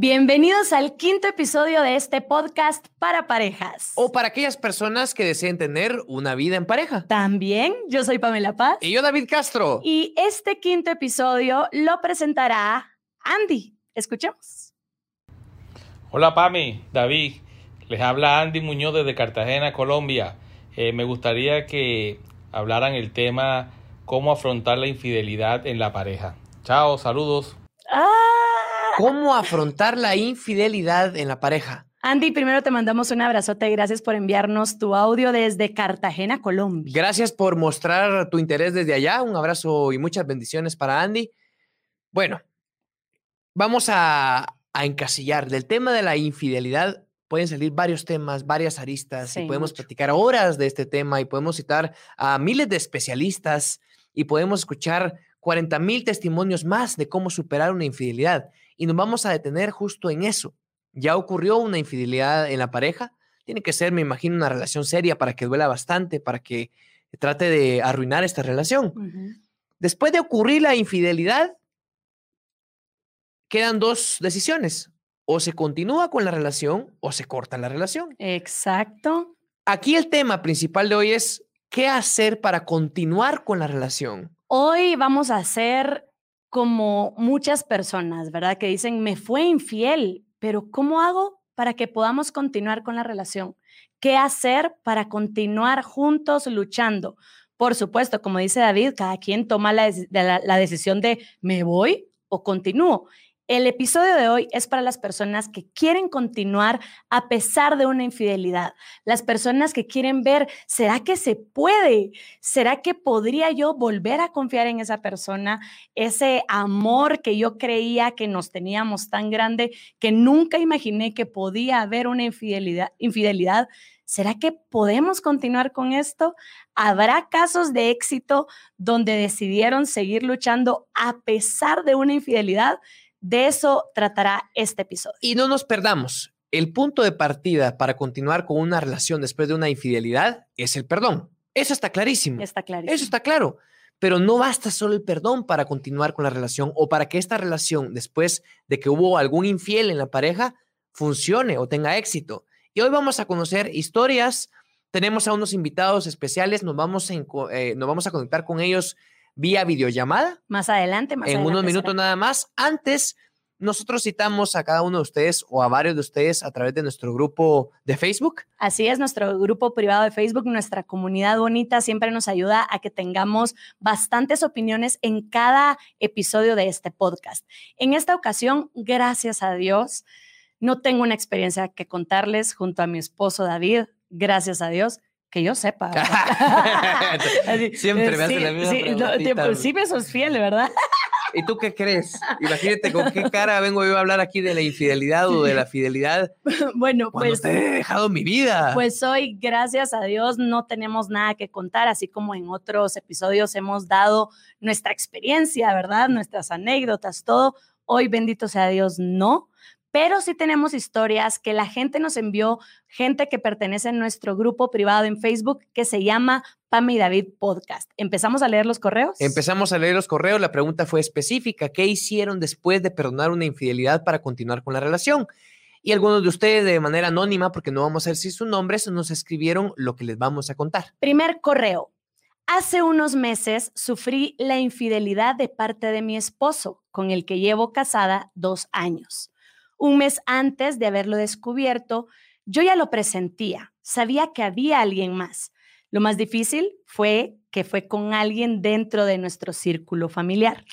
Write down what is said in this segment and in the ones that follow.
Bienvenidos al quinto episodio de este podcast para parejas. O para aquellas personas que deseen tener una vida en pareja. También, yo soy Pamela Paz. Y yo, David Castro. Y este quinto episodio lo presentará Andy. Escuchemos. Hola Pami, David. Les habla Andy Muñoz desde Cartagena, Colombia. Eh, me gustaría que hablaran el tema cómo afrontar la infidelidad en la pareja. Chao, saludos. Ah, ¿Cómo afrontar la infidelidad en la pareja? Andy, primero te mandamos un abrazote y gracias por enviarnos tu audio desde Cartagena, Colombia. Gracias por mostrar tu interés desde allá. Un abrazo y muchas bendiciones para Andy. Bueno, vamos a, a encasillar. Del tema de la infidelidad pueden salir varios temas, varias aristas, Sí, y podemos mucho. platicar horas de este tema y podemos citar a miles de especialistas y podemos escuchar 40 mil testimonios más de cómo superar una infidelidad. Y nos vamos a detener justo en eso. Ya ocurrió una infidelidad en la pareja. Tiene que ser, me imagino, una relación seria para que duela bastante, para que trate de arruinar esta relación. Después de ocurrir la infidelidad, quedan dos decisiones. O se continúa con la relación o se corta la relación. Exacto. Aquí el tema principal de hoy es qué hacer para continuar con la relación. Hoy vamos a hacer como muchas personas, ¿verdad? Que dicen, me fue infiel, pero ¿cómo hago para que podamos continuar con la relación? ¿Qué hacer para continuar juntos luchando? Por supuesto, como dice David, cada quien toma la, la decisión de me voy o continúo. El episodio de hoy es para las personas que quieren continuar a pesar de una infidelidad, las personas que quieren ver, ¿será que se puede? ¿Será que podría yo volver a confiar en esa persona? Ese amor que yo creía que nos teníamos tan grande que nunca imaginé que podía haber una infidelidad. infidelidad. ¿Será que podemos continuar con esto? ¿Habrá casos de éxito donde decidieron seguir luchando a pesar de una infidelidad? De eso tratará este episodio. Y no nos perdamos. El punto de partida para continuar con una relación después de una infidelidad es el perdón. Eso está clarísimo. Está clarísimo. Eso está claro. Pero no basta solo el perdón para continuar con la relación o para que esta relación, después de que hubo algún infiel en la pareja, funcione o tenga éxito. Y hoy vamos a conocer historias. Tenemos a unos invitados especiales. Nos vamos a, enco- eh, nos vamos a conectar con ellos vía videollamada Más adelante, más en adelante. unos será. minutos nada más. Antes, nosotros citamos a cada uno de ustedes o a varios de ustedes a través de nuestro grupo de Facebook. Así es, nuestro grupo privado de Facebook, nuestra comunidad bonita, siempre nos ayuda a que tengamos bastantes opiniones en cada episodio de este podcast. En esta ocasión, gracias a Dios, no tengo una experiencia que contarles junto a mi esposo David, gracias a Dios. Que yo sepa. Siempre me eh, hace la misma sí, no, sí me sos fiel, ¿verdad? ¿Y tú qué crees? Imagínate con qué cara vengo yo a hablar aquí de la infidelidad o de la fidelidad bueno, pues... te he dejado mi vida. Pues hoy, gracias a Dios, no tenemos nada que contar, así como en otros episodios hemos dado nuestra experiencia, ¿verdad? Nuestras anécdotas, todo. Hoy, bendito sea Dios, no. Pero sí tenemos historias que la gente nos envió, gente que pertenece a nuestro grupo privado en Facebook que se llama Pame y David Podcast. ¿Empezamos a leer los correos? Empezamos a leer los correos. La pregunta fue específica. ¿Qué hicieron después de perdonar una infidelidad para continuar con la relación? Y algunos de ustedes de manera anónima, porque no vamos a decir sus nombres, nos escribieron lo que les vamos a contar. Primer correo. Hace unos meses sufrí la infidelidad de parte de mi esposo, con el que llevo casada dos años. Un mes antes de haberlo descubierto, yo ya lo presentía, sabía que había alguien más. Lo más difícil fue que fue con alguien dentro de nuestro círculo familiar.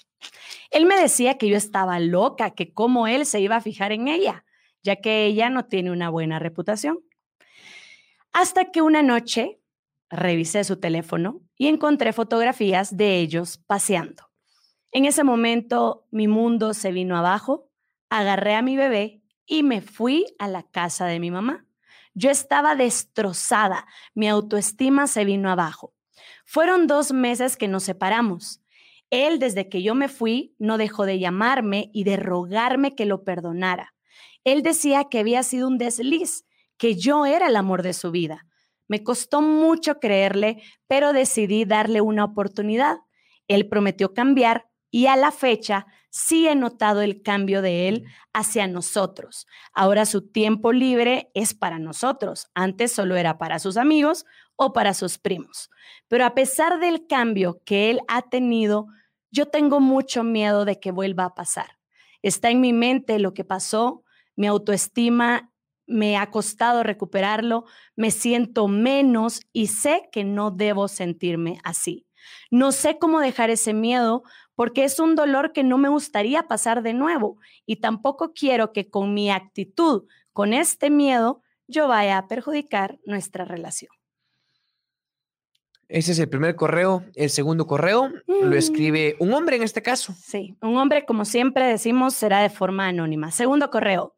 Él me decía que yo estaba loca, que cómo él se iba a fijar en ella, ya que ella no tiene una buena reputación. Hasta que una noche revisé su teléfono y encontré fotografías de ellos paseando. En ese momento mi mundo se vino abajo, agarré a mi bebé y me fui a la casa de mi mamá. Yo estaba destrozada, mi autoestima se vino abajo. Fueron dos meses que nos separamos. Él, desde que yo me fui, no dejó de llamarme y de rogarme que lo perdonara. Él decía que había sido un desliz, que yo era el amor de su vida. Me costó mucho creerle, pero decidí darle una oportunidad. Él prometió cambiar y a la fecha sí he notado el cambio de él hacia nosotros. Ahora su tiempo libre es para nosotros. Antes solo era para sus amigos o para sus primos. Pero a pesar del cambio que él ha tenido, yo tengo mucho miedo de que vuelva a pasar. Está en mi mente lo que pasó, mi autoestima me ha costado recuperarlo, me siento menos y sé que no debo sentirme así. No sé cómo dejar ese miedo porque es un dolor que no me gustaría pasar de nuevo y tampoco quiero que con mi actitud, con este miedo, yo vaya a perjudicar nuestra relación. Ese es el primer correo. El segundo correo lo mm. escribe un hombre en este caso. Sí, un hombre, como siempre decimos, será de forma anónima. Segundo correo.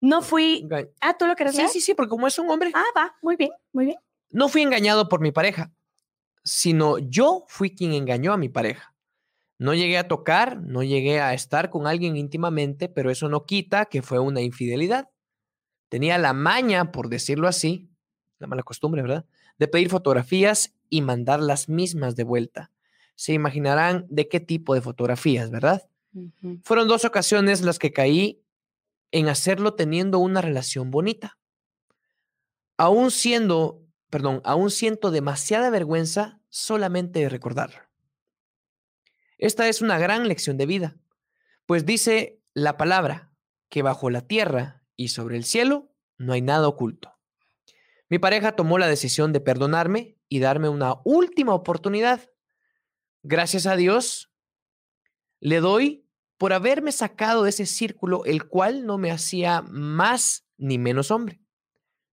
No fui. Ah, ¿tú lo quieres Sí, sí, sí, porque como es un hombre. Ah, va, muy bien, muy bien. No fui engañado por mi pareja, sino yo fui quien engañó a mi pareja. No llegué a tocar, no llegué a estar con alguien íntimamente, pero eso no quita que fue una infidelidad. Tenía la maña, por decirlo así, la mala costumbre, ¿verdad? De pedir fotografías y mandar las mismas de vuelta. Se imaginarán de qué tipo de fotografías, ¿verdad? Fueron dos ocasiones las que caí en hacerlo teniendo una relación bonita. Aún siendo, perdón, aún siento demasiada vergüenza solamente de recordarlo. Esta es una gran lección de vida, pues dice la palabra que bajo la tierra y sobre el cielo no hay nada oculto. Mi pareja tomó la decisión de perdonarme y darme una última oportunidad. Gracias a Dios, le doy por haberme sacado de ese círculo, el cual no me hacía más ni menos hombre.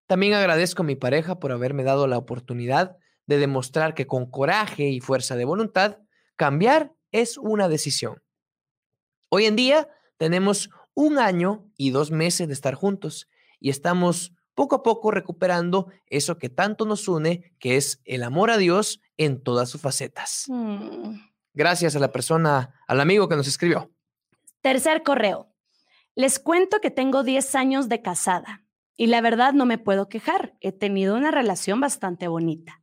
También agradezco a mi pareja por haberme dado la oportunidad de demostrar que con coraje y fuerza de voluntad, cambiar es una decisión. Hoy en día tenemos un año y dos meses de estar juntos y estamos poco a poco recuperando eso que tanto nos une, que es el amor a Dios en todas sus facetas. Mm. Gracias a la persona, al amigo que nos escribió. Tercer correo. Les cuento que tengo 10 años de casada y la verdad no me puedo quejar. He tenido una relación bastante bonita.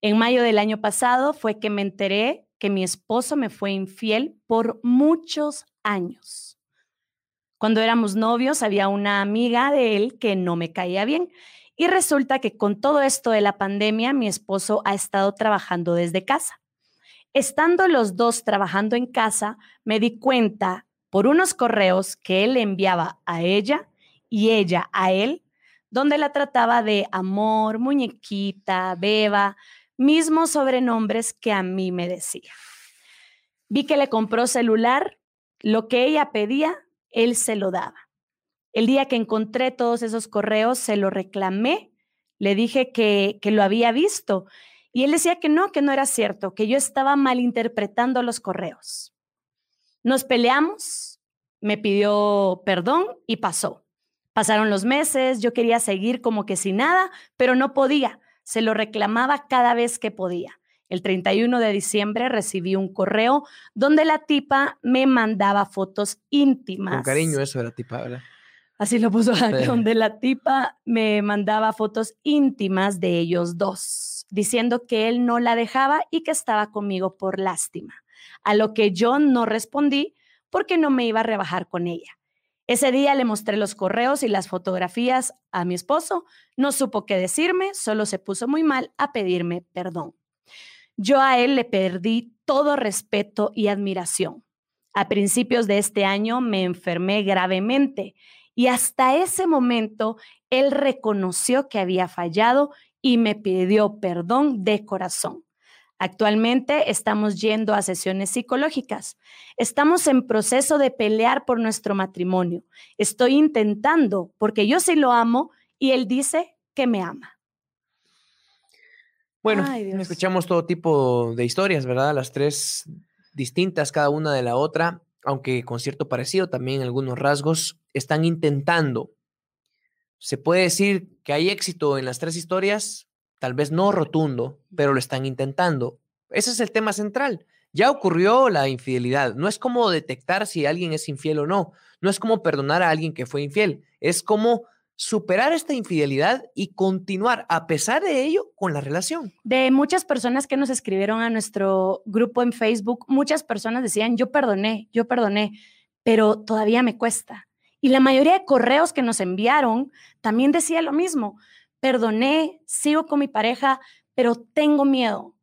En mayo del año pasado fue que me enteré que mi esposo me fue infiel por muchos años. Cuando éramos novios había una amiga de él que no me caía bien y resulta que con todo esto de la pandemia mi esposo ha estado trabajando desde casa. Estando los dos trabajando en casa, me di cuenta por unos correos que él enviaba a ella y ella a él, donde la trataba de amor, muñequita, beba, mismos sobrenombres que a mí me decía. Vi que le compró celular, lo que ella pedía, él se lo daba. El día que encontré todos esos correos, se lo reclamé, le dije que, que lo había visto y él decía que no, que no era cierto, que yo estaba malinterpretando los correos. Nos peleamos, me pidió perdón y pasó. Pasaron los meses, yo quería seguir como que sin nada, pero no podía se lo reclamaba cada vez que podía. El 31 de diciembre recibí un correo donde la tipa me mandaba fotos íntimas. Con cariño eso de la tipa, ¿verdad? Así lo puso, donde la tipa me mandaba fotos íntimas de ellos dos, diciendo que él no la dejaba y que estaba conmigo por lástima, a lo que yo no respondí porque no me iba a rebajar con ella. Ese día le mostré los correos y las fotografías a mi esposo. No supo qué decirme, solo se puso muy mal a pedirme perdón. Yo a él le perdí todo respeto y admiración. A principios de este año me enfermé gravemente y hasta ese momento él reconoció que había fallado y me pidió perdón de corazón. Actualmente estamos yendo a sesiones psicológicas. Estamos en proceso de pelear por nuestro matrimonio. Estoy intentando porque yo sí lo amo y él dice que me ama. Bueno, escuchamos todo tipo de historias, ¿verdad? Las tres distintas, cada una de la otra, aunque con cierto parecido también algunos rasgos, están intentando. Se puede decir que hay éxito en las tres historias, tal vez no rotundo, pero lo están intentando. Ese es el tema central. Ya ocurrió la infidelidad. No es como detectar si alguien es infiel o no. No es como perdonar a alguien que fue infiel. Es como superar esta infidelidad y continuar, a pesar de ello, con la relación. De muchas personas que nos escribieron a nuestro grupo en Facebook, muchas personas decían, yo perdoné, yo perdoné, pero todavía me cuesta. Y la mayoría de correos que nos enviaron también decía lo mismo, perdoné, sigo con mi pareja, pero tengo miedo.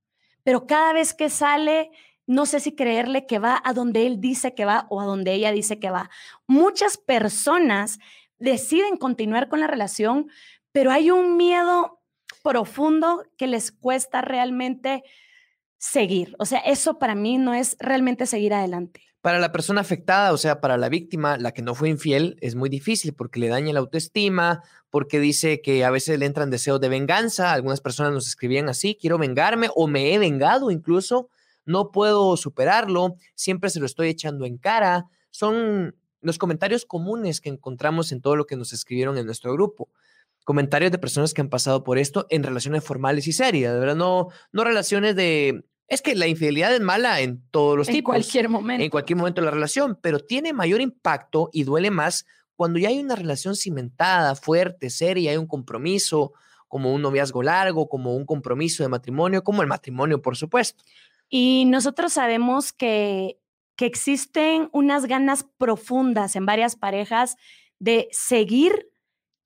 Pero cada vez que sale, no sé si creerle que va a donde él dice que va o a donde ella dice que va. Muchas personas deciden continuar con la relación, pero hay un miedo profundo que les cuesta realmente seguir. O sea, eso para mí no es realmente seguir adelante. Para la persona afectada, o sea, para la víctima, la que no fue infiel, es muy difícil porque le daña la autoestima, porque dice que a veces le entran deseos de venganza. Algunas personas nos escribían así, quiero vengarme o me he vengado incluso, no puedo superarlo, siempre se lo estoy echando en cara. Son los comentarios comunes que encontramos en todo lo que nos escribieron en nuestro grupo. Comentarios de personas que han pasado por esto en relaciones formales y serias, de verdad, no, no relaciones de... Es que la infidelidad es mala en todos los tipos. En cualquier momento. En cualquier momento de la relación, pero tiene mayor impacto y duele más cuando ya hay una relación cimentada, fuerte, seria, hay un compromiso, como un noviazgo largo, como un compromiso de matrimonio, como el matrimonio, por supuesto. Y nosotros sabemos que que existen unas ganas profundas en varias parejas de seguir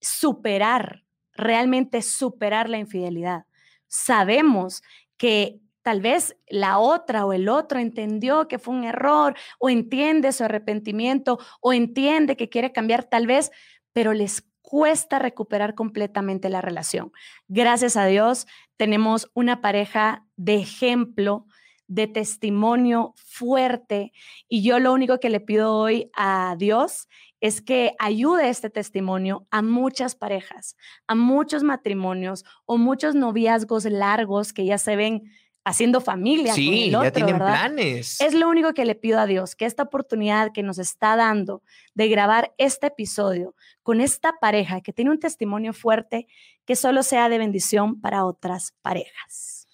superar, realmente superar la infidelidad. Sabemos que tal vez la otra o el otro entendió que fue un error o entiende su arrepentimiento o entiende que quiere cambiar tal vez, pero les cuesta recuperar completamente la relación. Gracias a Dios tenemos una pareja de ejemplo de testimonio fuerte. Y yo lo único que le pido hoy a Dios es que ayude este testimonio a muchas parejas, a muchos matrimonios o muchos noviazgos largos que ya se ven haciendo familia. Sí, con ya tienen planes. Es lo único que le pido a Dios, que esta oportunidad que nos está dando de grabar este episodio con esta pareja que tiene un testimonio fuerte, que solo sea de bendición para otras parejas.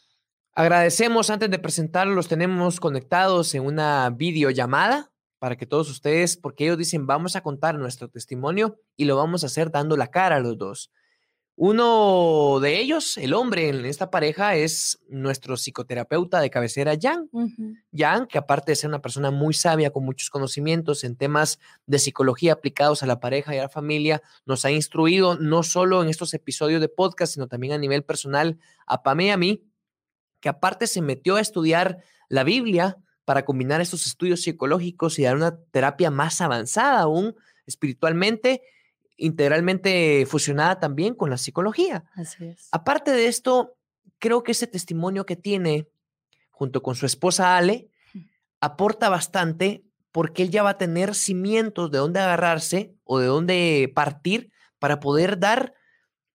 Agradecemos, antes de presentarlos, los tenemos conectados en una videollamada para que todos ustedes, porque ellos dicen, vamos a contar nuestro testimonio y lo vamos a hacer dando la cara a los dos. Uno de ellos, el hombre en esta pareja, es nuestro psicoterapeuta de cabecera, Jan. Jan, que aparte de ser una persona muy sabia, con muchos conocimientos en temas de psicología aplicados a la pareja y a la familia, nos ha instruido no solo en estos episodios de podcast, sino también a nivel personal a Pame y a mí que aparte se metió a estudiar la Biblia para combinar estos estudios psicológicos y dar una terapia más avanzada aún espiritualmente, integralmente fusionada también con la psicología. Así es. Aparte de esto, creo que ese testimonio que tiene junto con su esposa Ale aporta bastante porque él ya va a tener cimientos de dónde agarrarse o de dónde partir para poder dar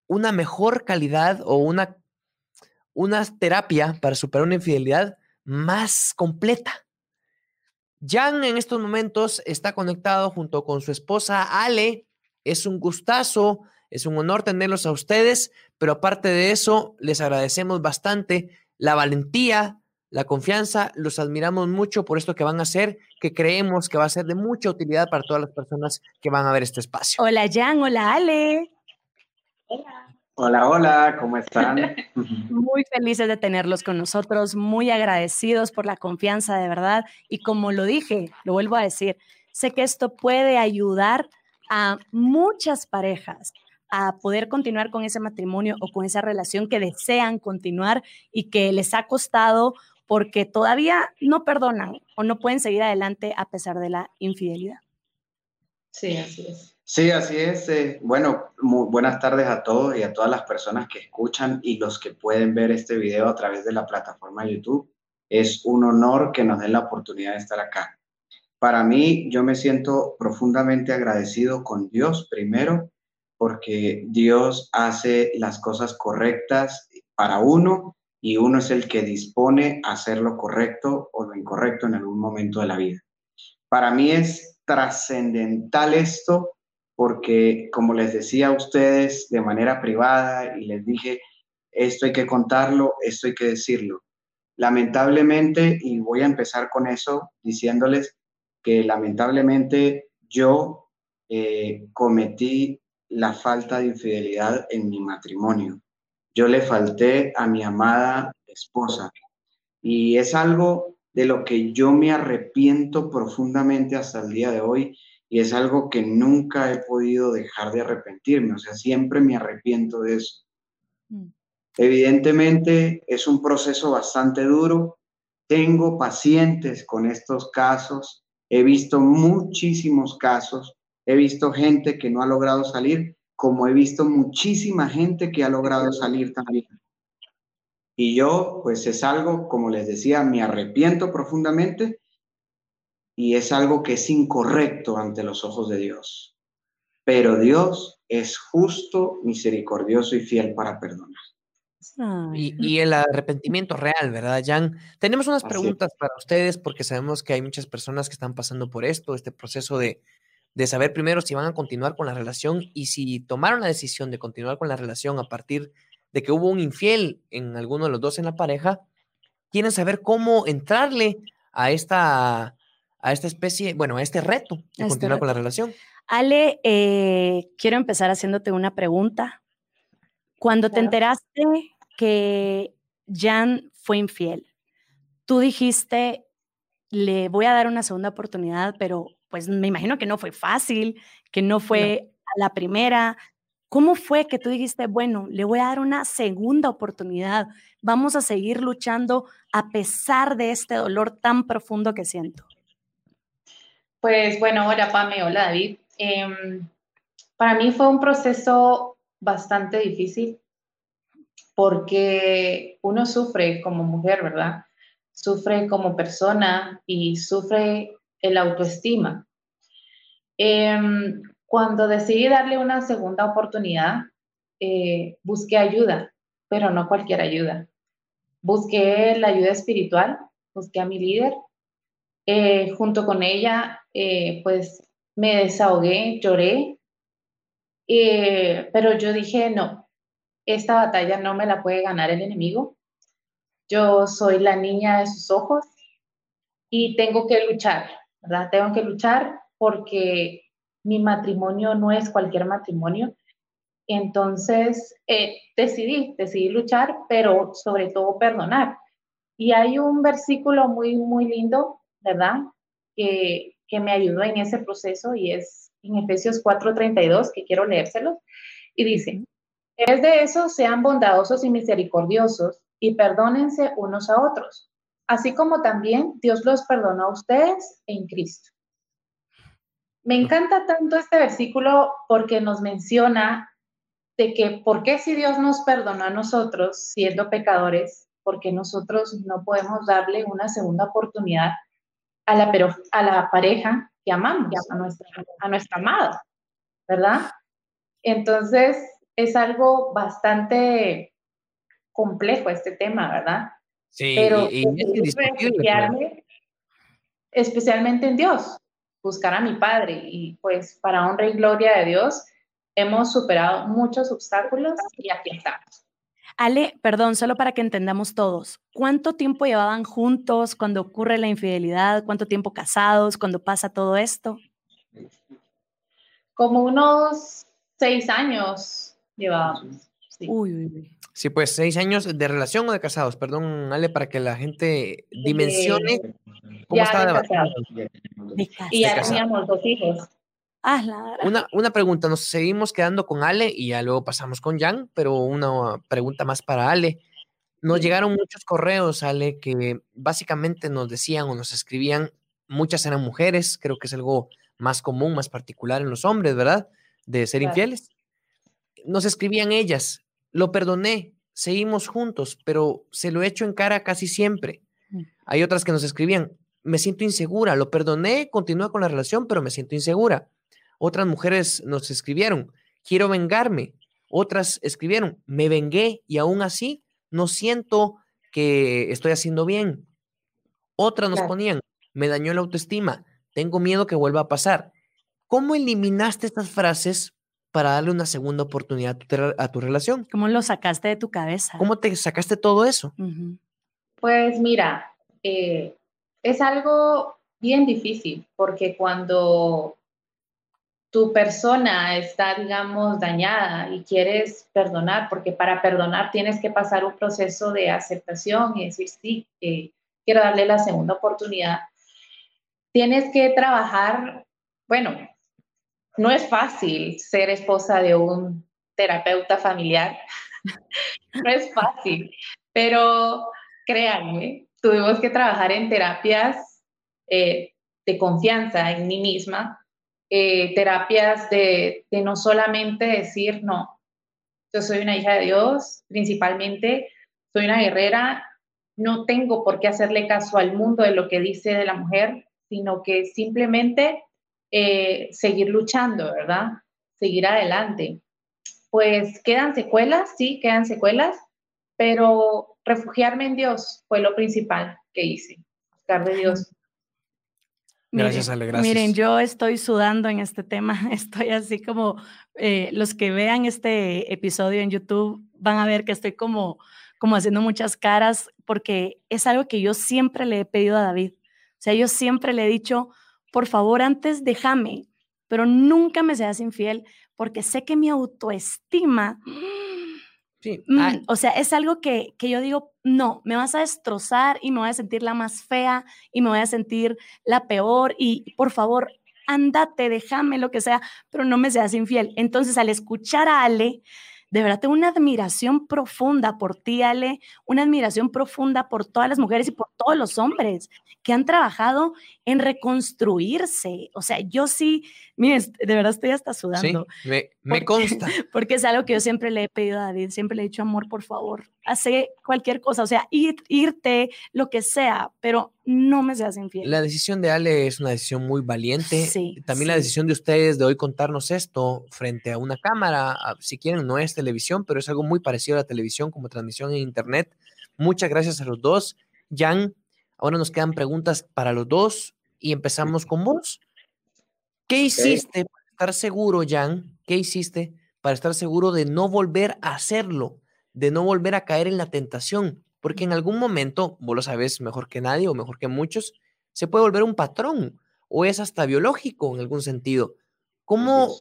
una mejor calidad o una una terapia para superar una infidelidad más completa. Jan en estos momentos está conectado junto con su esposa Ale. Es un gustazo, es un honor tenerlos a ustedes, pero aparte de eso, les agradecemos bastante la valentía, la confianza, los admiramos mucho por esto que van a hacer, que creemos que va a ser de mucha utilidad para todas las personas que van a ver este espacio. Hola Jan, hola Ale. Hola. Hola, hola, ¿cómo están? muy felices de tenerlos con nosotros, muy agradecidos por la confianza de verdad. Y como lo dije, lo vuelvo a decir, sé que esto puede ayudar a muchas parejas a poder continuar con ese matrimonio o con esa relación que desean continuar y que les ha costado porque todavía no perdonan o no pueden seguir adelante a pesar de la infidelidad. Sí, así es. Sí, así es. Eh, bueno, muy buenas tardes a todos y a todas las personas que escuchan y los que pueden ver este video a través de la plataforma de YouTube. Es un honor que nos den la oportunidad de estar acá. Para mí, yo me siento profundamente agradecido con Dios primero, porque Dios hace las cosas correctas para uno y uno es el que dispone a hacer lo correcto o lo incorrecto en algún momento de la vida. Para mí es trascendental esto porque como les decía a ustedes de manera privada y les dije, esto hay que contarlo, esto hay que decirlo. Lamentablemente, y voy a empezar con eso diciéndoles que lamentablemente yo eh, cometí la falta de infidelidad en mi matrimonio. Yo le falté a mi amada esposa y es algo de lo que yo me arrepiento profundamente hasta el día de hoy y es algo que nunca he podido dejar de arrepentirme, o sea, siempre me arrepiento de eso. Mm. Evidentemente es un proceso bastante duro, tengo pacientes con estos casos, he visto muchísimos casos, he visto gente que no ha logrado salir, como he visto muchísima gente que ha logrado salir también. Y yo, pues es algo, como les decía, me arrepiento profundamente y es algo que es incorrecto ante los ojos de Dios. Pero Dios es justo, misericordioso y fiel para perdonar. Y, el arrepentimiento real, ¿verdad, Jan? Tenemos unas preguntas para ustedes porque sabemos que hay muchas personas que están pasando por esto, este proceso de, de saber primero si van a continuar con la relación y si tomaron la decisión de continuar con la relación a partir de que hubo un infiel en alguno de los dos en la pareja, quieren saber cómo entrarle a esta, a esta especie, bueno, a este reto de este continuar con la relación. Ale, eh, quiero empezar haciéndote una pregunta. Cuando te enteraste que Jan fue infiel, tú dijiste, le voy a dar una segunda oportunidad, pero pues me imagino que no fue fácil, que no fue a la primera, ¿Cómo fue que tú dijiste, bueno, le voy a dar una segunda oportunidad? Vamos a seguir luchando a pesar de este dolor tan profundo que siento. Pues bueno, hola Pame, hola David. Em, para mí fue un proceso bastante difícil porque uno sufre como mujer, ¿verdad? Sufre como persona y sufre el autoestima. Eh, cuando decidí darle una segunda oportunidad, eh, busqué ayuda, pero no cualquier ayuda. Busqué la ayuda espiritual, busqué a mi líder. Eh, junto con ella, eh, pues me desahogué, lloré, pero yo dije, no, esta batalla no me la puede ganar el enemigo. Yo soy la niña de sus ojos y tengo que luchar, ¿verdad? Tengo que luchar porque mi matrimonio no es cualquier matrimonio. Entonces, eh, decidí, decidí luchar, pero sobre todo perdonar. Y hay un versículo muy, muy lindo, ¿verdad? Que, que me ayudó en ese proceso y es en Efesios 4:32, que quiero leérselo. Y dice, es de eso sean bondadosos y misericordiosos y perdónense unos a otros, así como también Dios los perdonó a ustedes en Cristo. Me encanta tanto este versículo porque nos menciona de que por qué si Dios nos perdonó a nosotros siendo pecadores, porque nosotros no podemos darle una segunda oportunidad a la, pero, a la pareja que amamos, a nuestra, a nuestra amada, ¿verdad? Entonces, es algo bastante complejo este tema, ¿verdad? Sí, pero y, especialmente en Dios, buscar a mi Padre y pues para honra y gloria de Dios hemos superado muchos obstáculos y aquí estamos. Ale, perdón, solo para que entendamos todos, ¿cuánto tiempo llevaban juntos cuando ocurre la infidelidad? ¿Cuánto tiempo casados cuando pasa todo esto? Como unos seis años llevábamos. Sí. Uy, uy, uy. Sí, pues seis años de relación o de casados, perdón, Ale, para que la gente dimensione cómo estaba de Y ya teníamos dos hijos. Ah, una, una pregunta, nos seguimos quedando con Ale y ya luego pasamos con Jan, pero una pregunta más para Ale. Nos llegaron muchos correos, Ale, que básicamente nos decían o nos escribían, muchas eran mujeres, creo que es algo más común, más particular en los hombres, ¿verdad? De ser infieles. Nos escribían ellas, lo perdoné, seguimos juntos, pero se lo he hecho en cara casi siempre. Mm. Hay otras que nos escribían, me siento insegura, lo perdoné, continúa con la relación, pero me siento insegura. Otras mujeres nos escribieron, quiero vengarme. Otras escribieron, me vengué y aún así no siento que estoy haciendo bien. Otras nos ponían, me dañó la autoestima, tengo miedo que vuelva a pasar. ¿Cómo eliminaste estas frases para darle una segunda oportunidad a tu, relación. ¿Cómo lo sacaste de tu cabeza? ¿Cómo te sacaste todo eso? Pues mira, eh, es algo bien difícil porque cuando tu persona está, digamos, dañada y quieres perdonar, porque para perdonar tienes que pasar un proceso de aceptación y decir, sí, quiero darle la segunda oportunidad. Tienes que trabajar, bueno, no es fácil ser esposa de un terapeuta familiar, no es fácil, pero créanme, tuvimos que trabajar en terapias eh, de confianza en mí misma eh, terapias de, no solamente decir, no, yo soy una hija de Dios, principalmente soy una guerrera, no tengo por qué hacerle caso al mundo de lo que dice de la mujer, sino que simplemente eh, seguir luchando, ¿verdad? Seguir adelante. Pues quedan secuelas, sí, quedan secuelas, pero refugiarme en Dios fue lo principal que hice, buscar de Dios Gracias, Ale, gracias. Miren, yo estoy sudando en este tema, estoy así como, eh, los que vean este episodio en YouTube van a ver que estoy como, como haciendo muchas caras porque es algo que yo siempre le he pedido a David. O sea, yo siempre le he dicho, por favor, antes déjame, pero nunca me seas infiel porque sé que mi autoestima Ah, mm, o sea, es algo que, que, yo digo, no, me vas a destrozar y me voy a sentir la más fea y me voy a sentir la peor y por favor, ándate, déjame lo que sea, pero no me seas infiel. Entonces, al escuchar a Ale, de verdad tengo una admiración profunda por ti, Ale, una admiración profunda por todas las mujeres y por todos los hombres que han trabajado en reconstruirse. O sea, yo sí, miren, de verdad estoy hasta sudando. Sí, me, me consta. Porque es algo que yo siempre le he pedido a David, siempre le he dicho, amor, por favor, hace cualquier cosa, o sea, ir, irte, lo que sea, pero no me seas infiel. La decisión de Ale es una decisión muy valiente. Sí, También la decisión de ustedes de hoy contarnos esto frente a una cámara, si quieren, no es televisión, pero es algo muy parecido a la televisión como transmisión en internet. Muchas gracias a los dos. Jan, ahora nos quedan preguntas para los dos y empezamos con vos. ¿Qué hiciste para estar seguro, Jan? ¿Qué hiciste para estar seguro de no volver a hacerlo? De no volver a caer en la tentación, porque en algún momento, vos lo sabes mejor que nadie o mejor que muchos, se puede volver un patrón o es hasta biológico en algún sentido. ¿Cómo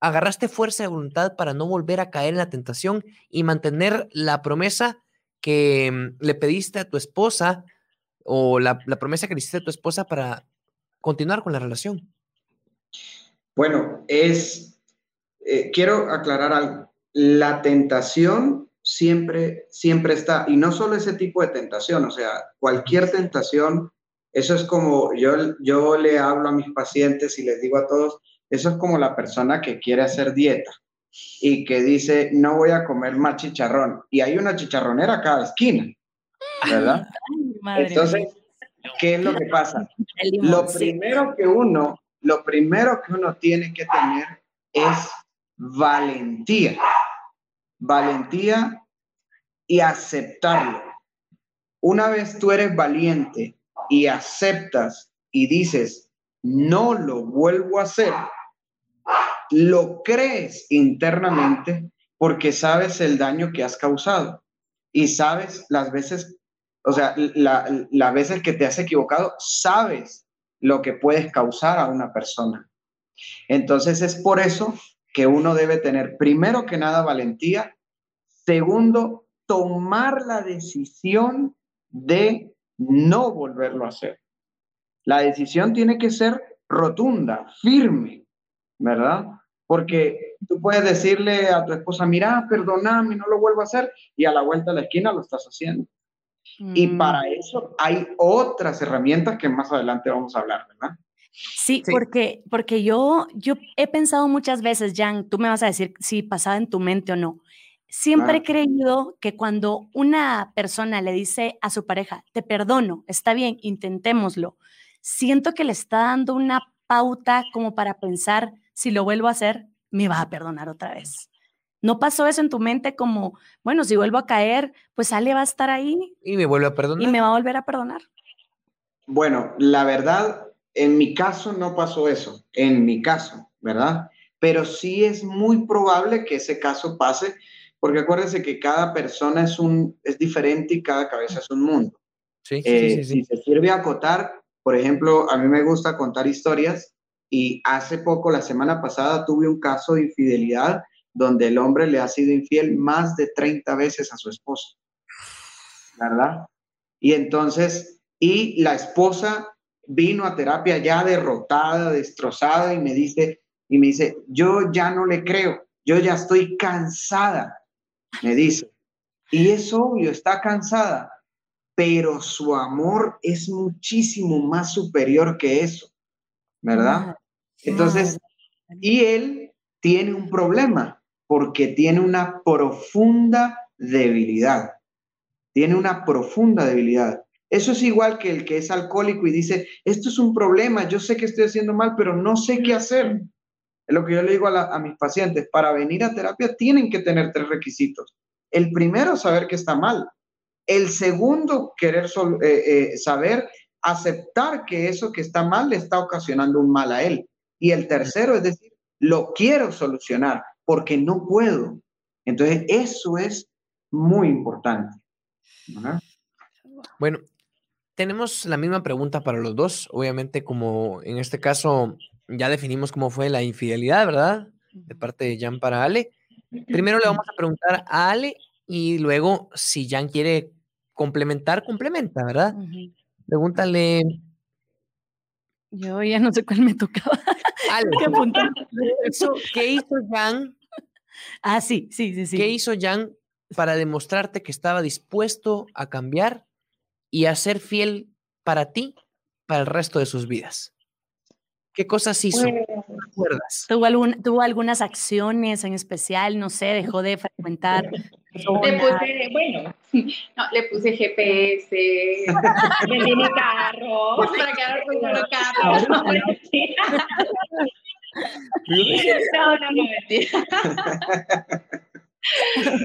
agarraste fuerza de voluntad para no volver a caer en la tentación y mantener la promesa que mm, le pediste a tu esposa o la, promesa que le hiciste a tu esposa para continuar con la relación? Bueno, es, eh, quiero aclarar algo. La tentación siempre, siempre está, y no solo ese tipo de tentación, o sea, cualquier tentación, eso es como yo, yo le hablo a mis pacientes y les digo a todos, eso es como la persona que quiere hacer dieta y que dice, no voy a comer más chicharrón, y hay una chicharronera a cada esquina, ¿verdad? Entonces, ¿qué es lo que pasa? Lo primero que uno, lo primero que uno tiene que tener es valentía valentía y aceptarlo. Una vez tú eres valiente y aceptas y dices, no lo vuelvo a hacer, lo crees internamente porque sabes el daño que has causado y sabes las veces, o sea, las veces que te has equivocado, sabes lo que puedes causar a una persona. Entonces es por eso que uno debe tener, primero que nada, valentía. Segundo, tomar la decisión de no volverlo a hacer. La decisión tiene que ser rotunda, firme, ¿verdad? Porque tú puedes decirle a tu esposa, mira, perdóname, no lo vuelvo a hacer, y a la vuelta de la esquina lo estás haciendo. Y mm. para eso hay otras herramientas que más adelante vamos a hablar, ¿verdad? Sí, Porque, porque yo, yo he pensado muchas veces, Jan, tú me vas a decir si pasaba en tu mente o no. Siempre he creído que cuando una persona le dice a su pareja, te perdono, está bien, intentémoslo, siento que le está dando una pauta como para pensar, si lo vuelvo a hacer, me va a perdonar otra vez. ¿No pasó eso en tu mente como, bueno, si vuelvo a caer, pues Ale va a estar ahí? Y me vuelve a perdonar. Y me va a volver a perdonar. Bueno, la verdad, en mi caso no pasó eso, en mi caso, ¿verdad? Pero sí es muy probable que ese caso pase, porque acuérdense que cada persona es, un, es diferente y cada cabeza es un mundo. Sí, sí, sí, eh, Si se sirve acotar, por ejemplo, a mí me gusta contar historias Y hace poco, la semana pasada, tuve un caso de infidelidad donde el hombre le ha sido infiel más de 30 veces a su esposa. ¿Verdad? Y entonces, y la esposa vino a terapia ya derrotada, destrozada y me dice, y me dice, yo ya no le creo, yo ya estoy cansada, me dice. Y es obvio, está cansada, pero su amor es muchísimo más superior que eso, ¿verdad? Entonces, y él tiene un problema porque tiene una profunda debilidad. Tiene una profunda debilidad. Eso es igual que el que es alcohólico y dice, esto es un problema, yo sé que estoy haciendo mal, pero no sé qué hacer. Es lo que yo le digo a, mis pacientes, para venir a terapia tienen que tener tres requisitos. El primero, saber que está mal. El segundo, querer eh, eh, saber aceptar que eso que está mal le está ocasionando un mal a él. Y el tercero es decir, lo quiero solucionar porque no puedo. Entonces, eso es muy importante. Bueno, tenemos la misma pregunta para los dos. Obviamente, como en este caso ya definimos cómo fue la infidelidad, ¿verdad? De parte de Jan para Ale. Primero le vamos a preguntar a Ale y luego, si Jan quiere complementar, complementa, ¿verdad? Pregúntale. Yo ya no sé cuál me tocaba. Ale, ¿Qué hizo Jan? Ah, sí, sí, sí, sí. ¿Qué hizo Jan para demostrarte que estaba dispuesto a cambiar y a ser fiel para ti para el resto de sus vidas? ¿Qué cosas hizo? Pues ¿Tuvo, ¿Tuvo algunas acciones en especial? No sé, dejó de frecuentar. Le puse, bueno, no, le puse GPS, le di mi carro, para que ahora pues el carro. No, no, no, mentira.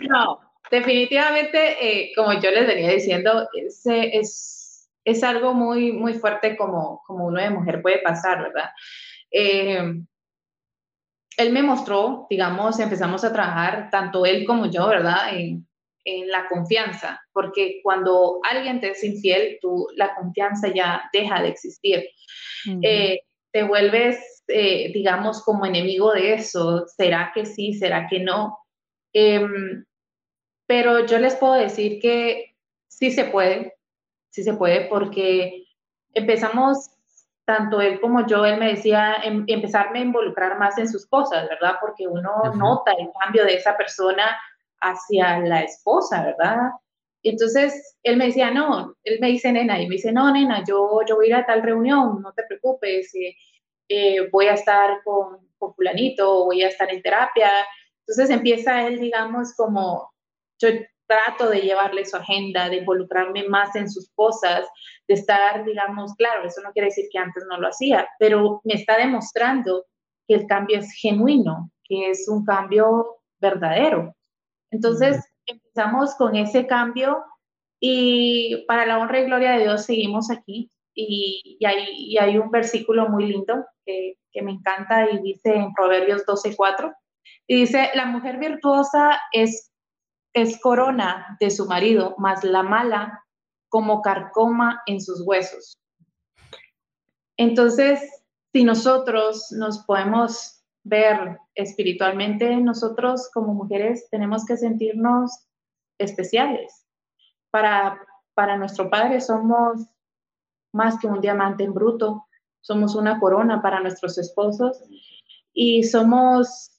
No, definitivamente, eh, como yo les venía diciendo, es, es, es, algo muy, muy fuerte como, como uno de mujer puede pasar, ¿verdad? Eh, él me mostró, digamos, empezamos a trabajar, tanto él como yo, ¿verdad? En, en la confianza, porque cuando alguien te es infiel, tú, la confianza ya deja de existir. Eh, te vuelves, digamos, como enemigo de eso. ¿Será que sí? ¿Será que no? Em, pero yo les puedo decir que sí se puede, sí se puede, porque empezamos, tanto él como yo, él me decía, em, empezarme a involucrar más en sus cosas, ¿verdad? Porque uno nota el cambio de esa persona hacia la esposa, ¿verdad? Entonces, él me decía, no, él me dice, nena, y me dice, no, nena, yo, yo voy a ir a tal reunión, no te preocupes, eh, eh, voy a estar con, con fulanito, voy a estar en terapia, entonces empieza él, digamos, como yo trato de llevarle su agenda, de involucrarme más en sus cosas, de estar, digamos, claro, eso no quiere decir que antes no lo hacía, pero me está demostrando que el cambio es genuino, que es un cambio verdadero. Entonces empezamos con ese cambio y para la honra y gloria de Dios seguimos aquí. Y, hay, hay, un versículo muy lindo que, que me encanta y dice en Proverbios 12:4 y dice, la mujer virtuosa es, es corona de su marido, mas la mala como carcoma en sus huesos. Entonces, si nosotros nos podemos ver espiritualmente, nosotros como mujeres tenemos que sentirnos especiales. Para, para nuestro Padre somos más que un diamante en bruto, somos una corona para nuestros esposos y somos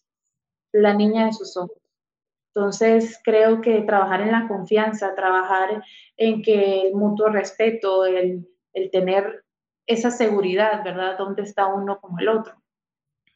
la niña de sus ojos. Entonces, creo que trabajar en la confianza, trabajar en que el mutuo respeto, el, tener esa seguridad, ¿verdad? ¿Dónde está uno como el otro?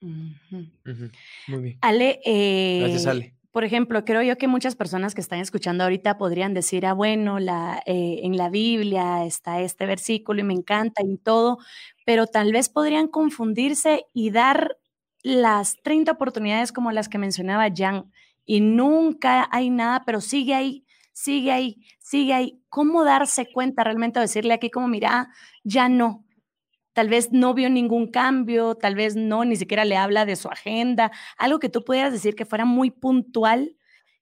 Muy bien. Ale, eh, Gracias, Ale. Por ejemplo, creo yo que muchas personas que están escuchando ahorita podrían decir, ah, bueno, la, eh, en la Biblia está este versículo y me encanta y todo, pero tal vez podrían confundirse y dar las 30 oportunidades como las que mencionaba Jan y nunca hay nada, pero sigue ahí, sigue ahí, sigue ahí. ¿Cómo darse cuenta realmente, decirle aquí como, mira, ya no? Tal vez no vio ningún cambio, tal vez no, ni siquiera le habla de su agenda, algo que tú pudieras decir que fuera muy puntual,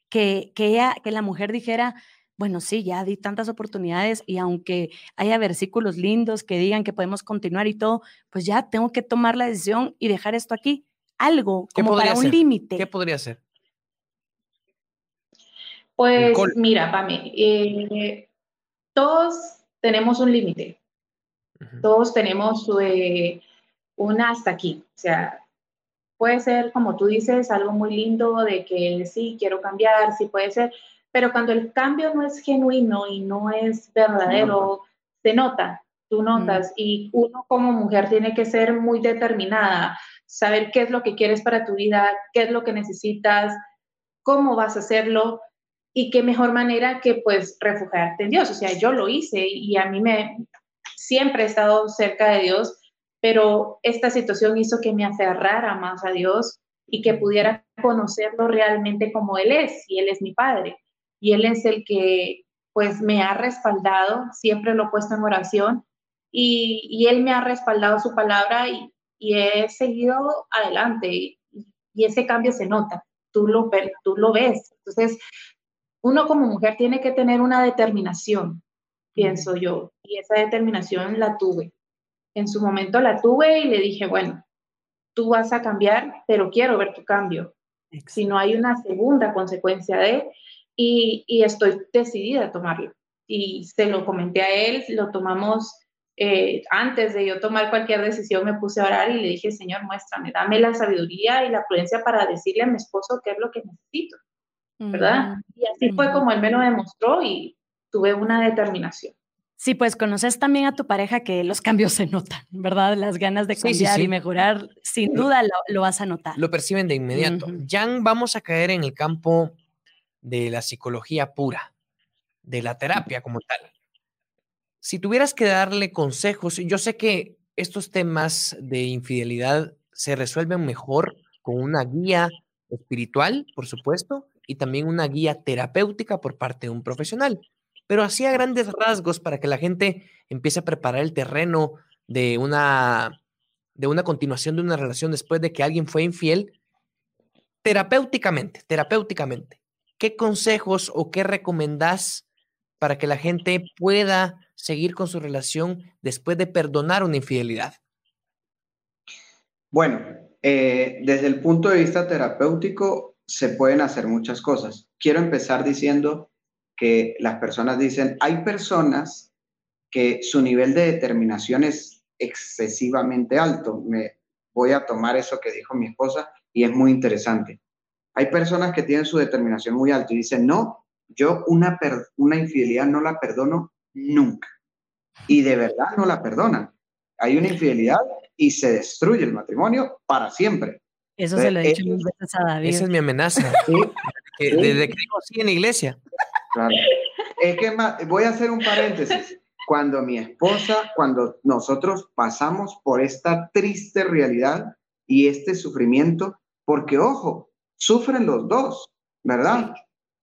que, que, ella, que la mujer dijera, bueno, sí, ya di tantas oportunidades y aunque haya versículos lindos que digan que podemos continuar y todo, pues ya tengo que tomar la decisión y dejar esto aquí. Algo como para un límite. ¿Qué podría ser? Pues mira, Pame, eh, todos tenemos un límite. Todos tenemos eh, una hasta aquí. O sea, puede ser, como tú dices, algo muy lindo de que sí, quiero cambiar, sí puede ser, pero cuando el cambio no es genuino y no es verdadero, se nota, tú notas, y uno como mujer tiene que ser muy determinada, saber qué es lo que quieres para tu vida, qué es lo que necesitas, cómo vas a hacerlo y qué mejor manera que pues refugiarte en Dios. O sea, yo lo hice y a mí me siempre he estado cerca de Dios, pero esta situación hizo que me aferrara más a Dios y que pudiera conocerlo realmente como Él es, y Él es mi Padre y Él es el que pues me ha respaldado, siempre lo he puesto en oración y, Él me ha respaldado su palabra y, he seguido adelante y, ese cambio se nota, tú lo, tú lo ves. Entonces, uno como mujer tiene que tener una determinación, pienso yo, y esa determinación la tuve. En su momento la tuve y le dije, bueno, tú vas a cambiar, pero quiero ver tu cambio. Si no hay una segunda consecuencia de, y, estoy decidida a tomarlo. Y se lo comenté a él, lo tomamos eh, antes de yo tomar cualquier decisión, me puse a orar y le dije, Señor, muéstrame, dame la sabiduría y la prudencia para decirle a mi esposo qué es lo que necesito, ¿verdad? Y así fue como él me lo demostró y tuve una determinación. Sí, pues conoces también a tu pareja que los cambios se notan, ¿verdad? Las ganas de cambiar y mejorar, sin duda lo, vas a notar. Lo perciben de inmediato. Jan, vamos a caer en el campo de la psicología pura, de la terapia como tal. Si tuvieras que darle consejos, yo sé que estos temas de infidelidad se resuelven mejor con una guía espiritual, por supuesto, y también una guía terapéutica por parte de un profesional. Pero así a grandes rasgos para que la gente empiece a preparar el terreno de una, de una continuación de una relación después de que alguien fue infiel, terapéuticamente, terapéuticamente. ¿qué consejos o qué recomendás para que la gente pueda seguir con su relación después de perdonar una infidelidad? Bueno, eh, desde el punto de vista terapéutico se pueden hacer muchas cosas. Quiero empezar diciendo que las personas dicen, hay personas que su nivel de determinación es excesivamente alto. Me voy a tomar eso que dijo mi esposa y es muy interesante. Hay personas que tienen su determinación muy alta y dicen, no, yo una, una infidelidad no la perdono nunca. Y de verdad no la perdonan. Hay una infidelidad y se destruye el matrimonio para siempre. Eso se lo he dicho muchas veces a David. Esa es mi amenaza. Desde que digo sí en la iglesia. Claro. Es que voy a hacer un paréntesis. Cuando mi esposa, cuando nosotros pasamos por esta triste realidad y este sufrimiento, porque ojo, sufren los dos, ¿verdad?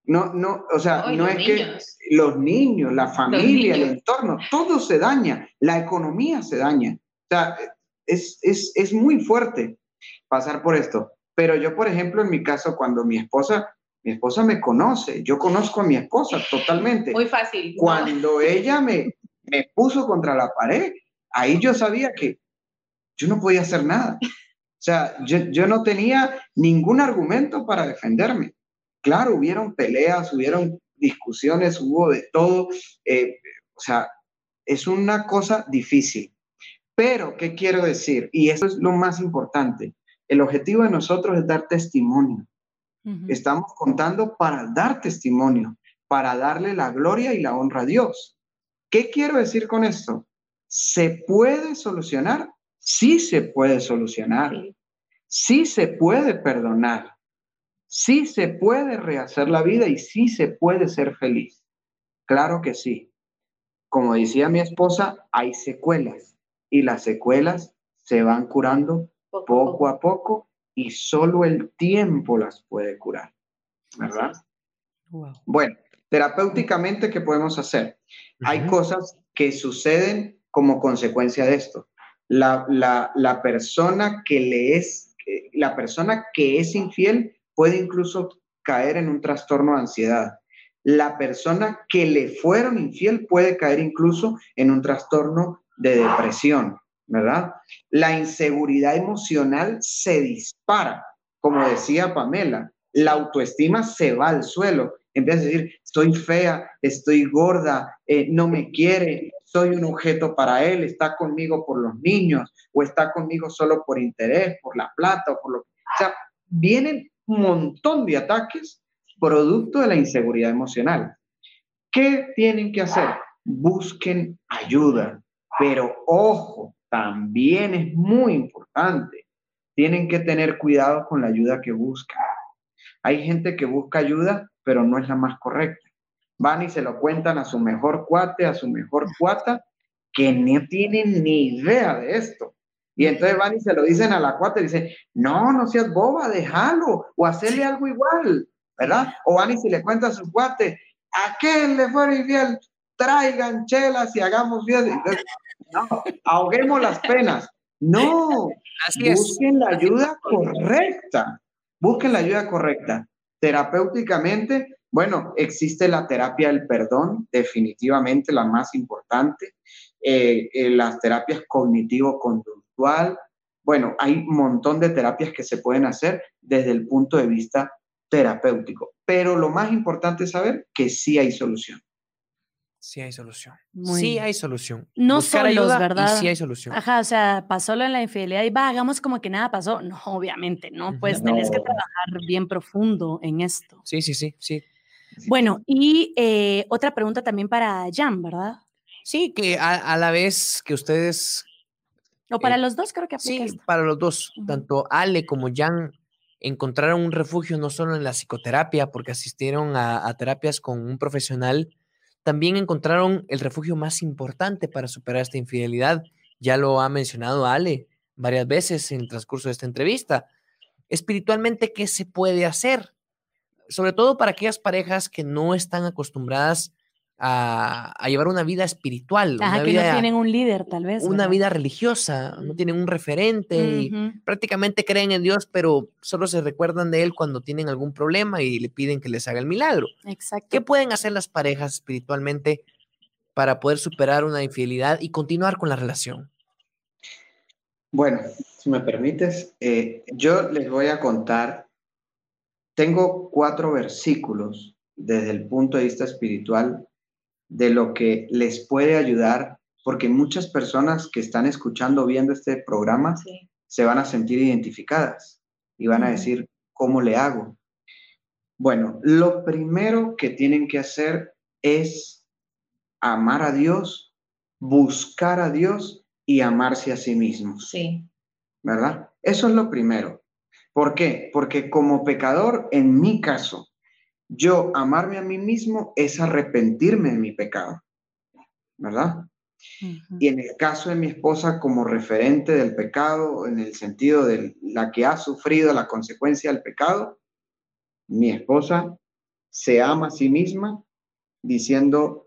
No, no, o sea, no, es que los niños, la familia, el entorno, todo se daña, la economía se daña. O sea, es, es, es muy fuerte pasar por esto. Pero yo, por ejemplo, en mi caso, cuando mi esposa, mi esposa me conoce, yo conozco a mi esposa totalmente. Muy fácil. Cuando ella me, me puso contra la pared, ahí yo sabía que yo no podía hacer nada. O sea, yo, no tenía ningún argumento para defenderme. Claro, hubieron peleas, hubieron discusiones, hubo de todo. Eh, o sea, es una cosa difícil. Pero, ¿qué quiero decir? Y eso es lo más importante. El objetivo de nosotros es dar testimonio. Estamos contando para dar testimonio, para darle la gloria y la honra a Dios. ¿Qué quiero decir con esto? ¿Se puede solucionar? sí se puede solucionar, sí se puede perdonar, sí se puede rehacer la vida y sí se puede ser feliz. Claro que sí. Como decía mi esposa, hay secuelas y las secuelas se van curando poco, a poco y solo el tiempo las puede curar. ¿Verdad? Bueno, terapéuticamente, ¿qué podemos hacer? Hay cosas que suceden como consecuencia de esto la, persona que le es, la persona que es infiel puede incluso caer en un trastorno de ansiedad. la persona que le fueron infiel puede caer incluso en un trastorno de depresión, ¿verdad? La inseguridad emocional se dispara, como decía Pamela, la autoestima se va al suelo, empieza a decir, estoy fea, estoy gorda, eh, no me quiere, soy un objeto para él, está conmigo por los niños o está conmigo solo por interés, por la plata o por lo que... O sea, vienen un montón de ataques producto de la inseguridad emocional. ¿Qué tienen que hacer? Busquen ayuda, pero ojo, también es muy importante. Tienen que tener cuidado con la ayuda que buscan. Hay gente que busca ayuda, pero no es la más correcta. Van y se lo cuentan a su mejor cuate, a su mejor cuata, que no tienen ni idea de esto. Y entonces van y se lo dicen a la cuata y dicen, no, no seas boba, déjalo, o hacerle algo igual, ¿verdad? O van y se le cuenta a su cuate, ¿a qué le fue infiel? Traigan chelas y hagamos bien. No, ahoguemos las penas. No, busquen la ayuda correcta, busquen la ayuda correcta. Terapéuticamente, bueno, existe la terapia del perdón, definitivamente la más importante. Eh, eh, las terapias cognitivo-conductual. Bueno, hay un montón de terapias que se pueden hacer desde el punto de vista terapéutico, pero lo más importante es saber que sí hay solución. Sí hay solución. sí hay solución. No solo ¿verdad? sí hay solución. Ajá, o sea, pasó lo en la infidelidad y va, hagamos como que nada pasó. No, obviamente, no. Pues tenés que trabajar bien profundo en esto. Sí, sí, sí, sí. Bueno, y eh, otra pregunta también para Jan, ¿verdad? Sí, que a, la vez que ustedes... O para eh, los dos creo que aplica Sí, para los dos. Tanto Ale como Jan encontraron un refugio no solo en la psicoterapia, porque asistieron a, terapias con un profesional, también encontraron el refugio más importante para superar esta infidelidad. Ya lo ha mencionado Ale varias veces en el transcurso de esta entrevista. Espiritualmente, ¿qué se puede hacer? Sobre todo para aquellas parejas que no están acostumbradas a, llevar una vida espiritual. Ajá, que no tienen un líder, tal vez. Una vida religiosa, no tienen un referente y prácticamente creen en Dios, pero solo se recuerdan de Él cuando tienen algún problema y le piden que les haga el milagro. Exacto. ¿Qué pueden hacer las parejas espiritualmente para poder superar una infidelidad y continuar con la relación? Bueno, si me permites, eh, yo les voy a contar, tengo cuatro versículos desde el punto de vista espiritual de lo que les puede ayudar, porque muchas personas que están escuchando, viendo este programa, se van a sentir identificadas y van a decir, ¿cómo le hago? Bueno, lo primero que tienen que hacer es amar a Dios, buscar a Dios y amarse a sí mismos. Sí. ¿Verdad? Eso es lo primero. ¿Por qué? Porque como pecador, en mi caso, yo amarme a mí mismo es arrepentirme de mi pecado, ¿verdad? Y en el caso de mi esposa como referente del pecado, en el sentido de la que ha sufrido la consecuencia del pecado, mi esposa se ama a sí misma diciendo,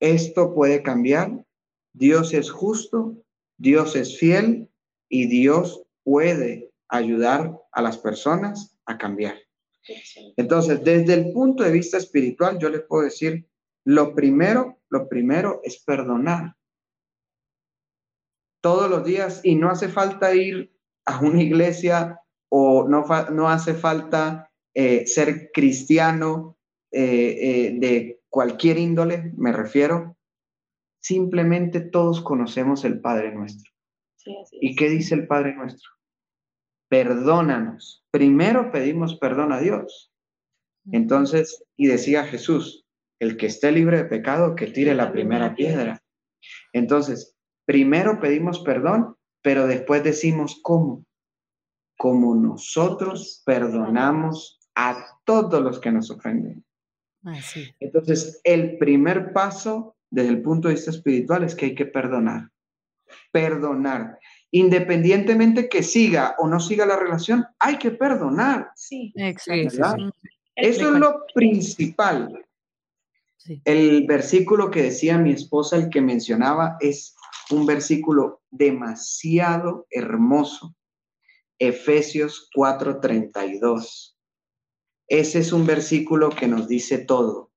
esto puede cambiar, Dios es justo, Dios es fiel y Dios puede ayudar a las personas a cambiar. Entonces, desde el punto de vista espiritual, yo les puedo decir, lo primero, lo primero es perdonar. Todos los días, y no hace falta ir a una iglesia o no, no hace falta eh, ser cristiano eh, eh, de cualquier índole, me refiero. Simplemente todos conocemos el Padre nuestro. ¿Y qué dice el Padre nuestro? Perdónanos. Primero pedimos perdón a Dios. Entonces, y decía Jesús, el que esté libre de pecado, que tire la primera piedra. Entonces, primero pedimos perdón, pero después decimos cómo. Como nosotros perdonamos a todos los que nos ofenden. Entonces, el primer paso desde el punto de vista espiritual es que hay que perdonar. Perdonar independientemente que siga o no siga la relación, hay que perdonar. Sí, exacto. Eso es lo principal. El versículo que decía mi esposa, el que mencionaba, es un versículo demasiado hermoso. Efesios 4:32. Ese es un versículo que nos dice todo.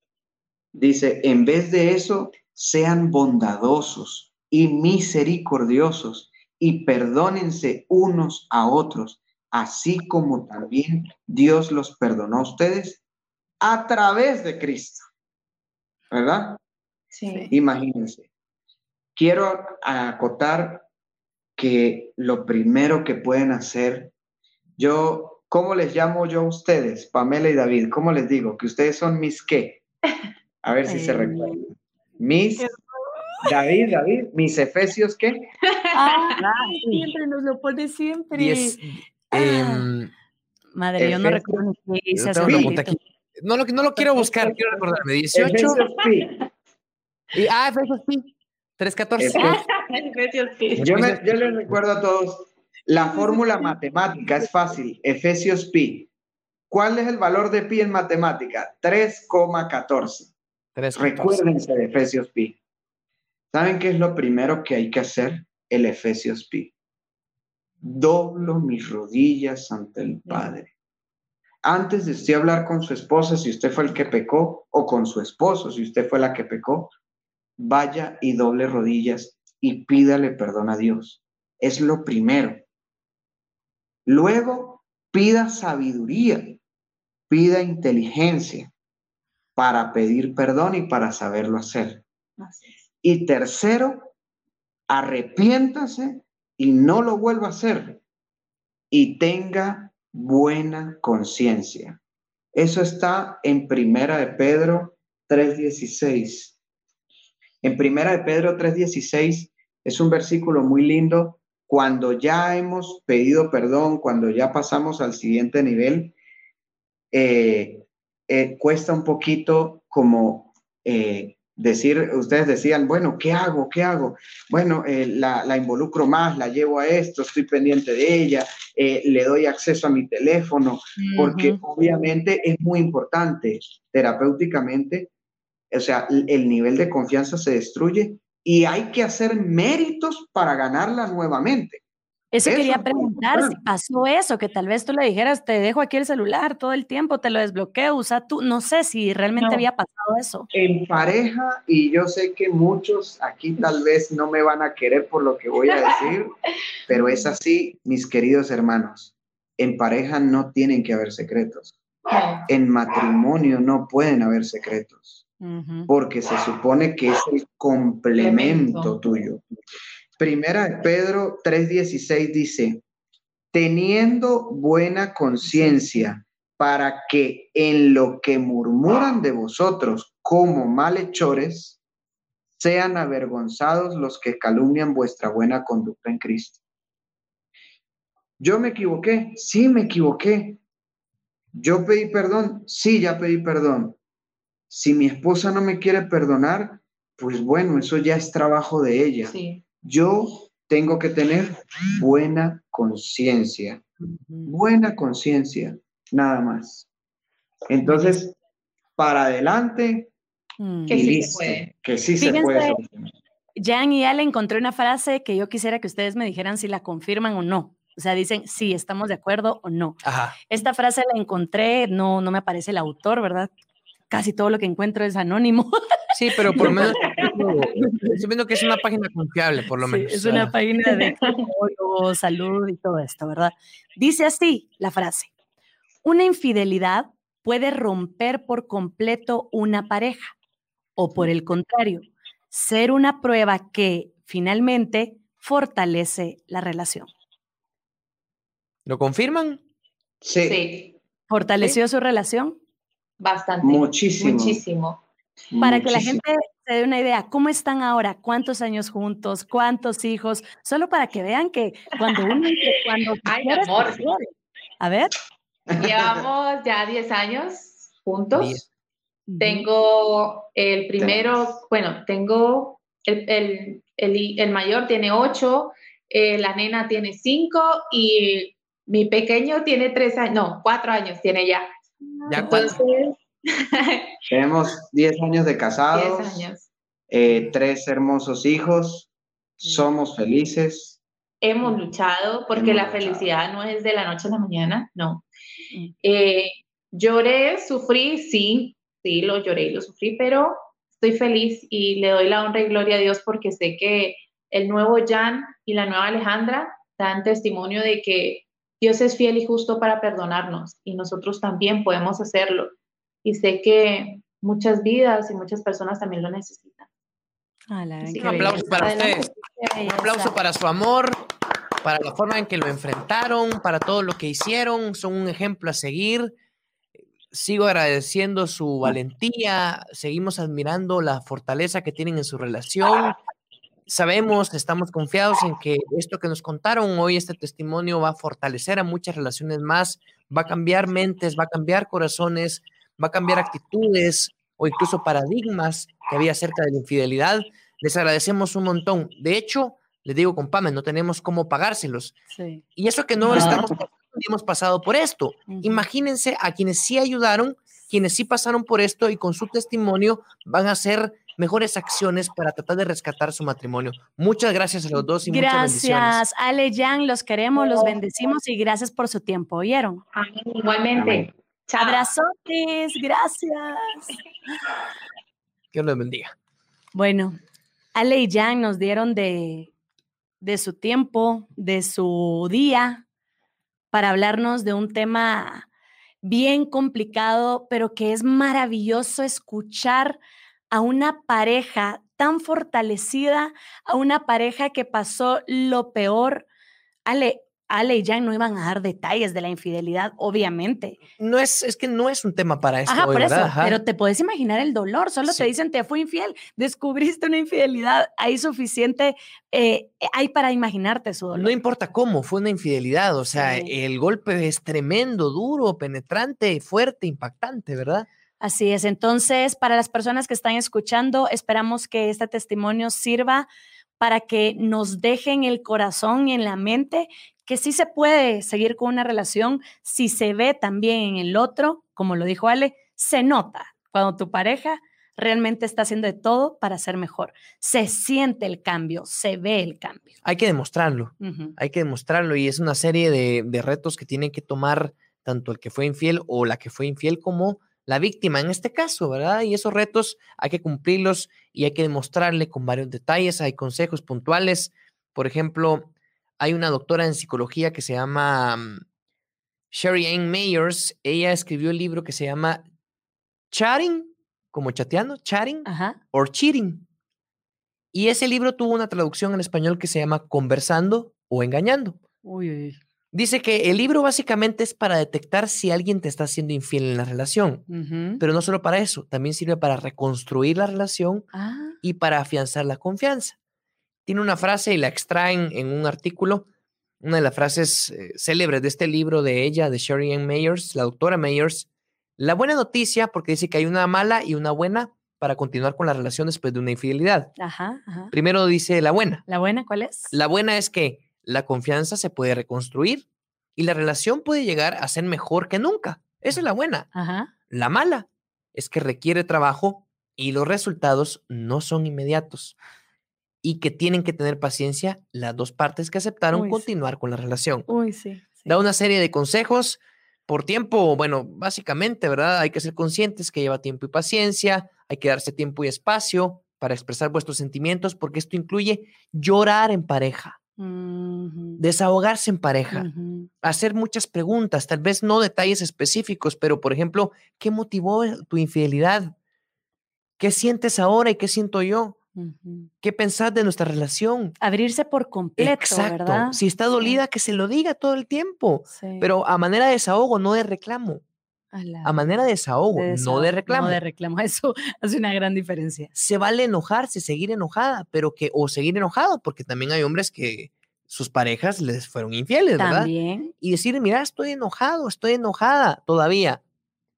dice, en vez de eso, sean bondadosos y misericordiosos y perdónense unos a otros, así como también Dios los perdonó a ustedes a través de Cristo. ¿Verdad? Sí. Imagínense. Quiero acotar que lo primero que pueden hacer, yo, ¿cómo les llamo yo a ustedes, Pamela y David? ¿Cómo les digo? Que ustedes son mis qué. A ver si se recuerdan. Mis David, David, mis efesios, ¿qué? Ah, siempre nos lo pone siempre. Ah. Em, madre, yo no recuerdo ni qué hice No lo, no lo quiero buscar, quiero recordarme. 18. Y, ah, Efesios Pi. 3.14. yo, yo les recuerdo a todos, la fórmula matemática es fácil. Efesios Pi. ¿Cuál es el valor de pi en matemática? 3,14. Recuérdense de Efesios Pi. ¿Saben qué es lo primero que hay que hacer? El Efesios Pi. Doblo mis rodillas ante el Padre. Antes de usted hablar con su esposa, si usted fue el que pecó, o con su esposo, si usted fue la que pecó, vaya y doble rodillas y pídale perdón a Dios. Es lo primero. Luego, pida sabiduría, pida inteligencia para pedir perdón y para saberlo hacer. Y tercero, arrepiéntase y no lo vuelva a hacer y tenga buena conciencia. Eso está en Primera de Pedro 3:16. En Primera de Pedro 3:16 es un versículo muy lindo cuando ya hemos pedido perdón, cuando ya pasamos al siguiente nivel, eh, eh, cuesta un poquito como eh, decir, ustedes decían, bueno, ¿qué hago? ¿Qué hago? Bueno, eh, la, involucro más, la llevo a esto, estoy pendiente de ella, le doy acceso a mi teléfono, porque obviamente es muy importante terapéuticamente, o sea, el nivel de confianza se destruye y hay que hacer méritos para ganarla nuevamente. Eso, quería preguntar, si pasó eso, que tal vez tú le dijeras, te dejo aquí el celular todo el tiempo, te lo desbloqueo, usa tú, no sé si realmente había pasado eso. En pareja, y yo sé que muchos aquí tal vez no me van a querer por lo que voy a decir, pero es así, mis queridos hermanos, en pareja no tienen que haber secretos. En matrimonio no pueden haber secretos, porque se supone que es el complemento. tuyo. Primera de Pedro 3:16 dice, teniendo buena conciencia para que en lo que murmuran de vosotros como malhechores, sean avergonzados los que calumnian vuestra buena conducta en Cristo. Yo me equivoqué, sí me equivoqué. Yo pedí perdón, sí, ya pedí perdón. Si mi esposa no me quiere perdonar, pues bueno, eso ya es trabajo de ella. Sí. Yo tengo que tener buena conciencia, buena conciencia, nada más. Entonces, para adelante, mm. que sí se puede. Que sí se puede. Jan y Ale encontré una frase que yo quisiera que ustedes me dijeran si la confirman o no. O sea, dicen sí, estamos de acuerdo o no. Esta frase la encontré, no, no me aparece el autor, ¿verdad? Casi todo lo que encuentro es anónimo. Sí, pero por lo menos estoy viendo que es una página confiable, por lo menos. Es una página de salud y todo esto, ¿verdad? Dice así la frase: Una infidelidad puede romper por completo una pareja, o por el contrario, ser una prueba que finalmente fortalece la relación. ¿Lo confirman? Sí. ¿Fortaleció su relación? Bastante. Muchísimo. Muchísimo. Para que la gente se dé una idea, ¿cómo están ahora? ¿Cuántos años juntos? ¿Cuántos hijos? Solo para que vean que cuando uno... Cuando Ay, amor. A ver. Llevamos ya 10 años juntos. Tengo el primero, bueno, tengo el, el, el, el mayor tiene 8, eh, la nena tiene 5 y mi pequeño tiene 3 años, no, 4 años tiene ya. ¿Ya Entonces, tenemos 10 años de casados. 10 años. Eh, tres hermosos hijos. Somos felices. Hemos luchado porque la felicidad no es de la noche a la mañana, no. Eh, lloré, sufrí, sí, sí, lo lloré y lo sufrí, pero estoy feliz y le doy la honra y gloria a Dios porque sé que el nuevo Jan y la nueva Alejandra dan testimonio de que Dios es fiel y justo para perdonarnos y nosotros también podemos hacerlo. Y sé que muchas vidas y muchas personas también lo necesitan. un aplauso para ustedes. Un aplauso para su amor, para la forma en que lo enfrentaron, para todo lo que hicieron. Son un ejemplo a seguir. Sigo agradeciendo su valentía, seguimos admirando la fortaleza que tienen en su relación sabemos, estamos confiados en que esto que nos contaron hoy, este testimonio va a fortalecer a muchas relaciones más, va a cambiar mentes, va a cambiar corazones, va a cambiar actitudes o incluso paradigmas que había acerca de la infidelidad. Les agradecemos un montón. De hecho, les digo con Pame, no tenemos cómo pagárselos. Y eso que no estamos hemos pasado por esto. Imagínense a quienes sí ayudaron, quienes sí pasaron por esto y con su testimonio van a ser mejores acciones para tratar de rescatar su matrimonio. Muchas gracias a los dos y gracias, muchas bendiciones. Gracias, Ale Jan, los queremos, los bendecimos y gracias por su tiempo, ¿oyeron? Igualmente. Abrazotes, gracias. Dios los bendiga. Bueno, Ale y Jan nos dieron de, de su tiempo, de su día, para hablarnos de un tema bien complicado, pero que es maravilloso escuchar a una pareja tan fortalecida, a una pareja que pasó lo peor. Ale, Ale y Jan no iban a dar detalles de la infidelidad, obviamente. No es, es que no es un tema para esto. Ajá, por eso, pero te puedes imaginar el dolor. Solo te dicen, te fui infiel, descubriste una infidelidad. Hay suficiente, eh, hay para imaginarte su dolor. No importa cómo, fue una infidelidad. O sea, el golpe es tremendo, duro, penetrante, fuerte, impactante, ¿verdad? Así es. Entonces, para las personas que están escuchando, esperamos que este testimonio sirva para que nos dejen el corazón y en la mente que sí se puede seguir con una relación si se ve también en el otro, como lo dijo Ale, se nota cuando tu pareja realmente está haciendo de todo para ser mejor. Se siente el cambio, se ve el cambio. Hay que demostrarlo, hay que demostrarlo y es una serie de, de retos que tiene que tomar tanto el que fue infiel o la que fue infiel como la víctima en este caso, ¿verdad? Y esos retos hay que cumplirlos y hay que demostrarle con varios detalles, hay consejos puntuales. Por ejemplo, hay una doctora en psicología que se llama mm, Sherry Ann Mayers. Ella escribió el libro que se llama Chatting, como chateando, chatting or cheating. Y ese libro tuvo una traducción en español que se llama Conversando o Engañando. Uy, uy. Dice que el libro básicamente es para detectar si alguien te está haciendo infiel en la relación, pero no solo para eso, también sirve para reconstruir la relación ah. y para afianzar la confianza. Tiene una frase y la extraen en un artículo, una de las frases eh, célebres de este libro de ella, de Sherry Ann Mayers, la doctora Mayers. La buena noticia, porque dice que hay una mala y una buena para continuar con la relación después de una infidelidad. Primero dice la buena. ¿La buena cuál es? La buena es que la confianza se puede reconstruir y la relación puede llegar a ser mejor que nunca. Esa es la buena. La mala es que requiere trabajo y los resultados no son inmediatos y que tienen que tener paciencia las dos partes que aceptaron continuar con la relación. Uy, sí, Da una serie de consejos por tiempo, bueno, básicamente, ¿verdad? Hay que ser conscientes que lleva tiempo y paciencia, hay que darse tiempo y espacio para expresar vuestros sentimientos porque esto incluye llorar en pareja desahogarse en pareja, hacer muchas preguntas, tal vez no detalles específicos, pero por ejemplo, ¿qué motivó tu infidelidad? ¿Qué sientes ahora y qué siento yo? ¿Qué pensás de nuestra relación? Abrirse por completo. Exacto. Si está dolida, que se lo diga todo el tiempo, pero a manera de desahogo, no de reclamo. A, manera de desahogo, no de reclamo. No de reclamo, eso hace una gran diferencia. Se vale enojarse, seguir enojada, pero que, o seguir enojado, porque también hay hombres que sus parejas les fueron infieles, ¿verdad? Y decir, mira, estoy enojado, estoy enojada todavía,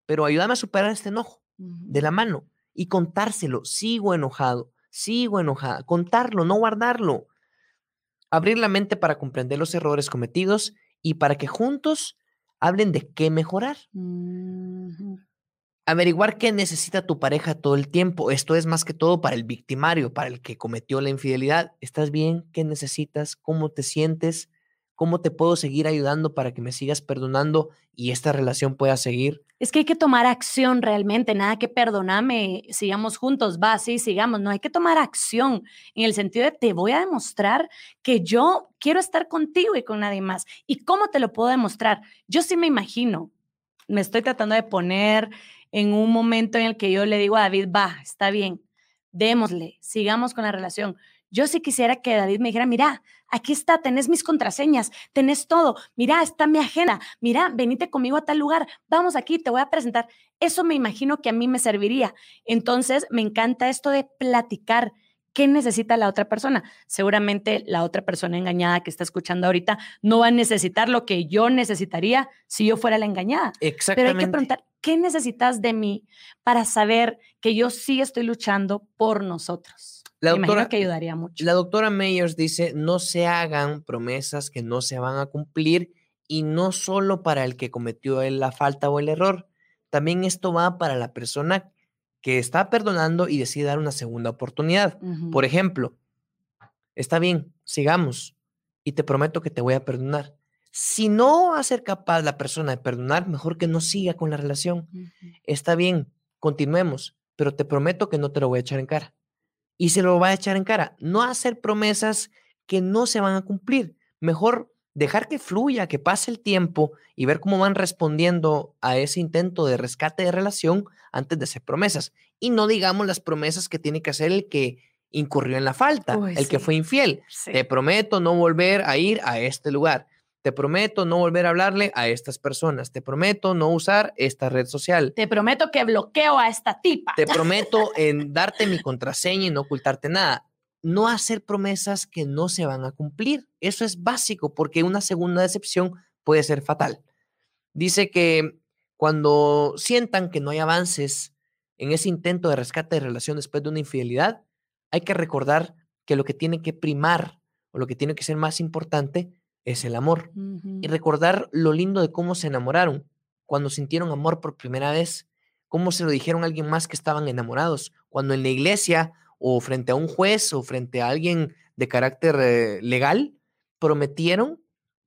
pero ayúdame a superar este enojo de la mano y contárselo, sigo enojado, sigo enojada, contarlo, no guardarlo. Abrir la mente para comprender los errores cometidos y para que juntos hablen de qué mejorar. Averiguar qué necesita tu pareja todo el tiempo. Esto es más que todo para el victimario, para el que cometió la infidelidad. ¿Estás bien? ¿Qué necesitas? ¿Cómo te sientes? ¿Cómo te puedo seguir ayudando para que me sigas perdonando y esta relación pueda seguir? Es que hay que tomar acción realmente, nada que perdonarme, sigamos juntos, va, sí, sigamos, no hay que tomar acción en el sentido de te voy a demostrar que yo quiero estar contigo y con nadie más. ¿Y cómo te lo puedo demostrar? Yo sí me imagino, me estoy tratando de poner en un momento en el que yo le digo a David, va, está bien, démosle, sigamos con la relación. Yo sí quisiera que David me dijera, mira, aquí está, tenés mis contraseñas, tenés todo, mira, está mi agenda, mira, venite conmigo a tal lugar, vamos aquí, te voy a presentar. Eso me imagino que a mí me serviría. Entonces, me encanta esto de platicar. ¿Qué necesita la otra persona? Seguramente la otra persona engañada que está escuchando ahorita no va a necesitar lo que yo necesitaría si yo fuera la engañada. Exactamente. Pero hay que preguntar, ¿qué necesitas de mí para saber que yo sí estoy luchando por nosotros? La doctora, que ayudaría mucho. La doctora Meyers dice, no se hagan promesas que no se van a cumplir y no solo para el que cometió la falta o el error, también esto va para la persona que está perdonando y decide dar una segunda oportunidad. Por ejemplo, está bien, sigamos y te prometo que te voy a perdonar. Si no va a ser capaz la persona de perdonar, mejor que no siga con la relación. Está bien, continuemos, pero te prometo que no te lo voy a echar en cara y se lo va a echar en cara. No hacer promesas que no se van a cumplir. Mejor dejar que fluya, que pase el tiempo y ver cómo van respondiendo a ese intento de rescate de relación antes de hacer promesas. Y no digamos las promesas que tiene que hacer el que incurrió en la falta, el que fue infiel. Te prometo no volver a ir a este lugar. Te prometo no volver a hablarle a estas personas. Te prometo no usar esta red social. Te prometo que bloqueo a esta tipa. Te prometo en darte mi contraseña y no ocultarte nada. No hacer promesas que no se van a cumplir. Eso es básico porque una segunda decepción puede ser fatal. Dice que cuando sientan que no hay avances en ese intento de rescate de relación después de una infidelidad, hay que recordar que lo que tiene que primar o lo que tiene que ser más importante es el amor. Y recordar lo lindo de cómo se enamoraron, cuando sintieron amor por primera vez, cómo se lo dijeron a alguien más que estaban enamorados, cuando en la iglesia o frente a un juez o frente a alguien de carácter eh, legal prometieron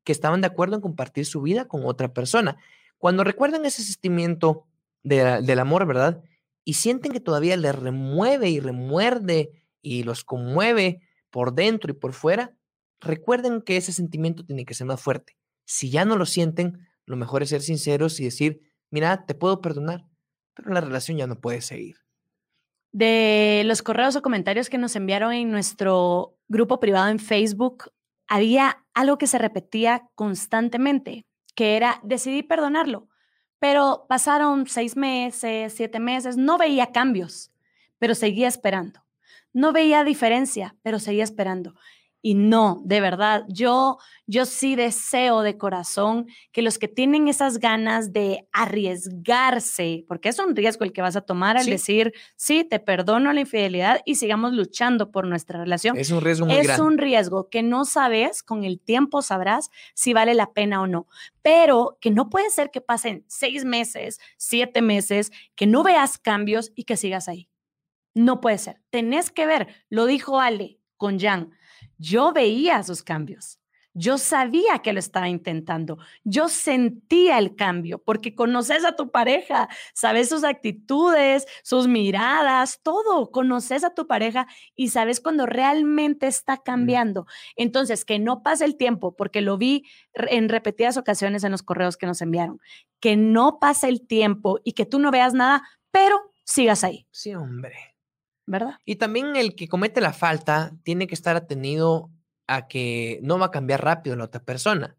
que estaban de acuerdo en compartir su vida con otra persona. Cuando recuerdan ese sentimiento del amor, ¿verdad? Y sienten que todavía les remueve y remuerde y los conmueve por dentro y por fuera, recuerden que ese sentimiento tiene que ser más fuerte. Si ya no lo sienten, lo mejor es ser sinceros y decir, mira, te puedo perdonar, pero la relación ya no puede seguir. De los correos o comentarios que nos enviaron en nuestro grupo privado en Facebook, había algo que se repetía constantemente, que era, decidí perdonarlo, pero pasaron seis meses, siete meses, no veía cambios, pero seguía esperando. No veía diferencia, pero seguía esperando. Y no, de verdad, yo, yo sí deseo de corazón que los que tienen esas ganas de arriesgarse, porque es un riesgo el que vas a tomar al decir, sí, te perdono la infidelidad y sigamos luchando por nuestra relación. Es un riesgo muy Es un riesgo que no sabes, con el tiempo sabrás si vale la pena o no, pero que no puede ser que pasen seis meses, siete meses, que no veas cambios y que sigas ahí. No puede ser. Tenés que ver, lo dijo Ale con Jan yo veía sus cambios. Yo sabía que lo estaba intentando. Yo sentía el cambio porque conoces a tu pareja, sabes sus actitudes, sus miradas, todo. Conoces a tu pareja y sabes cuando realmente está cambiando. Entonces, que no pase el tiempo, porque lo vi en repetidas ocasiones en los correos que nos enviaron, que no pase el tiempo y que tú no veas nada, pero sigas ahí. Sí, hombre. ¿Verdad? Y también el que comete la falta tiene que estar atenido a que no va a cambiar rápido la otra persona.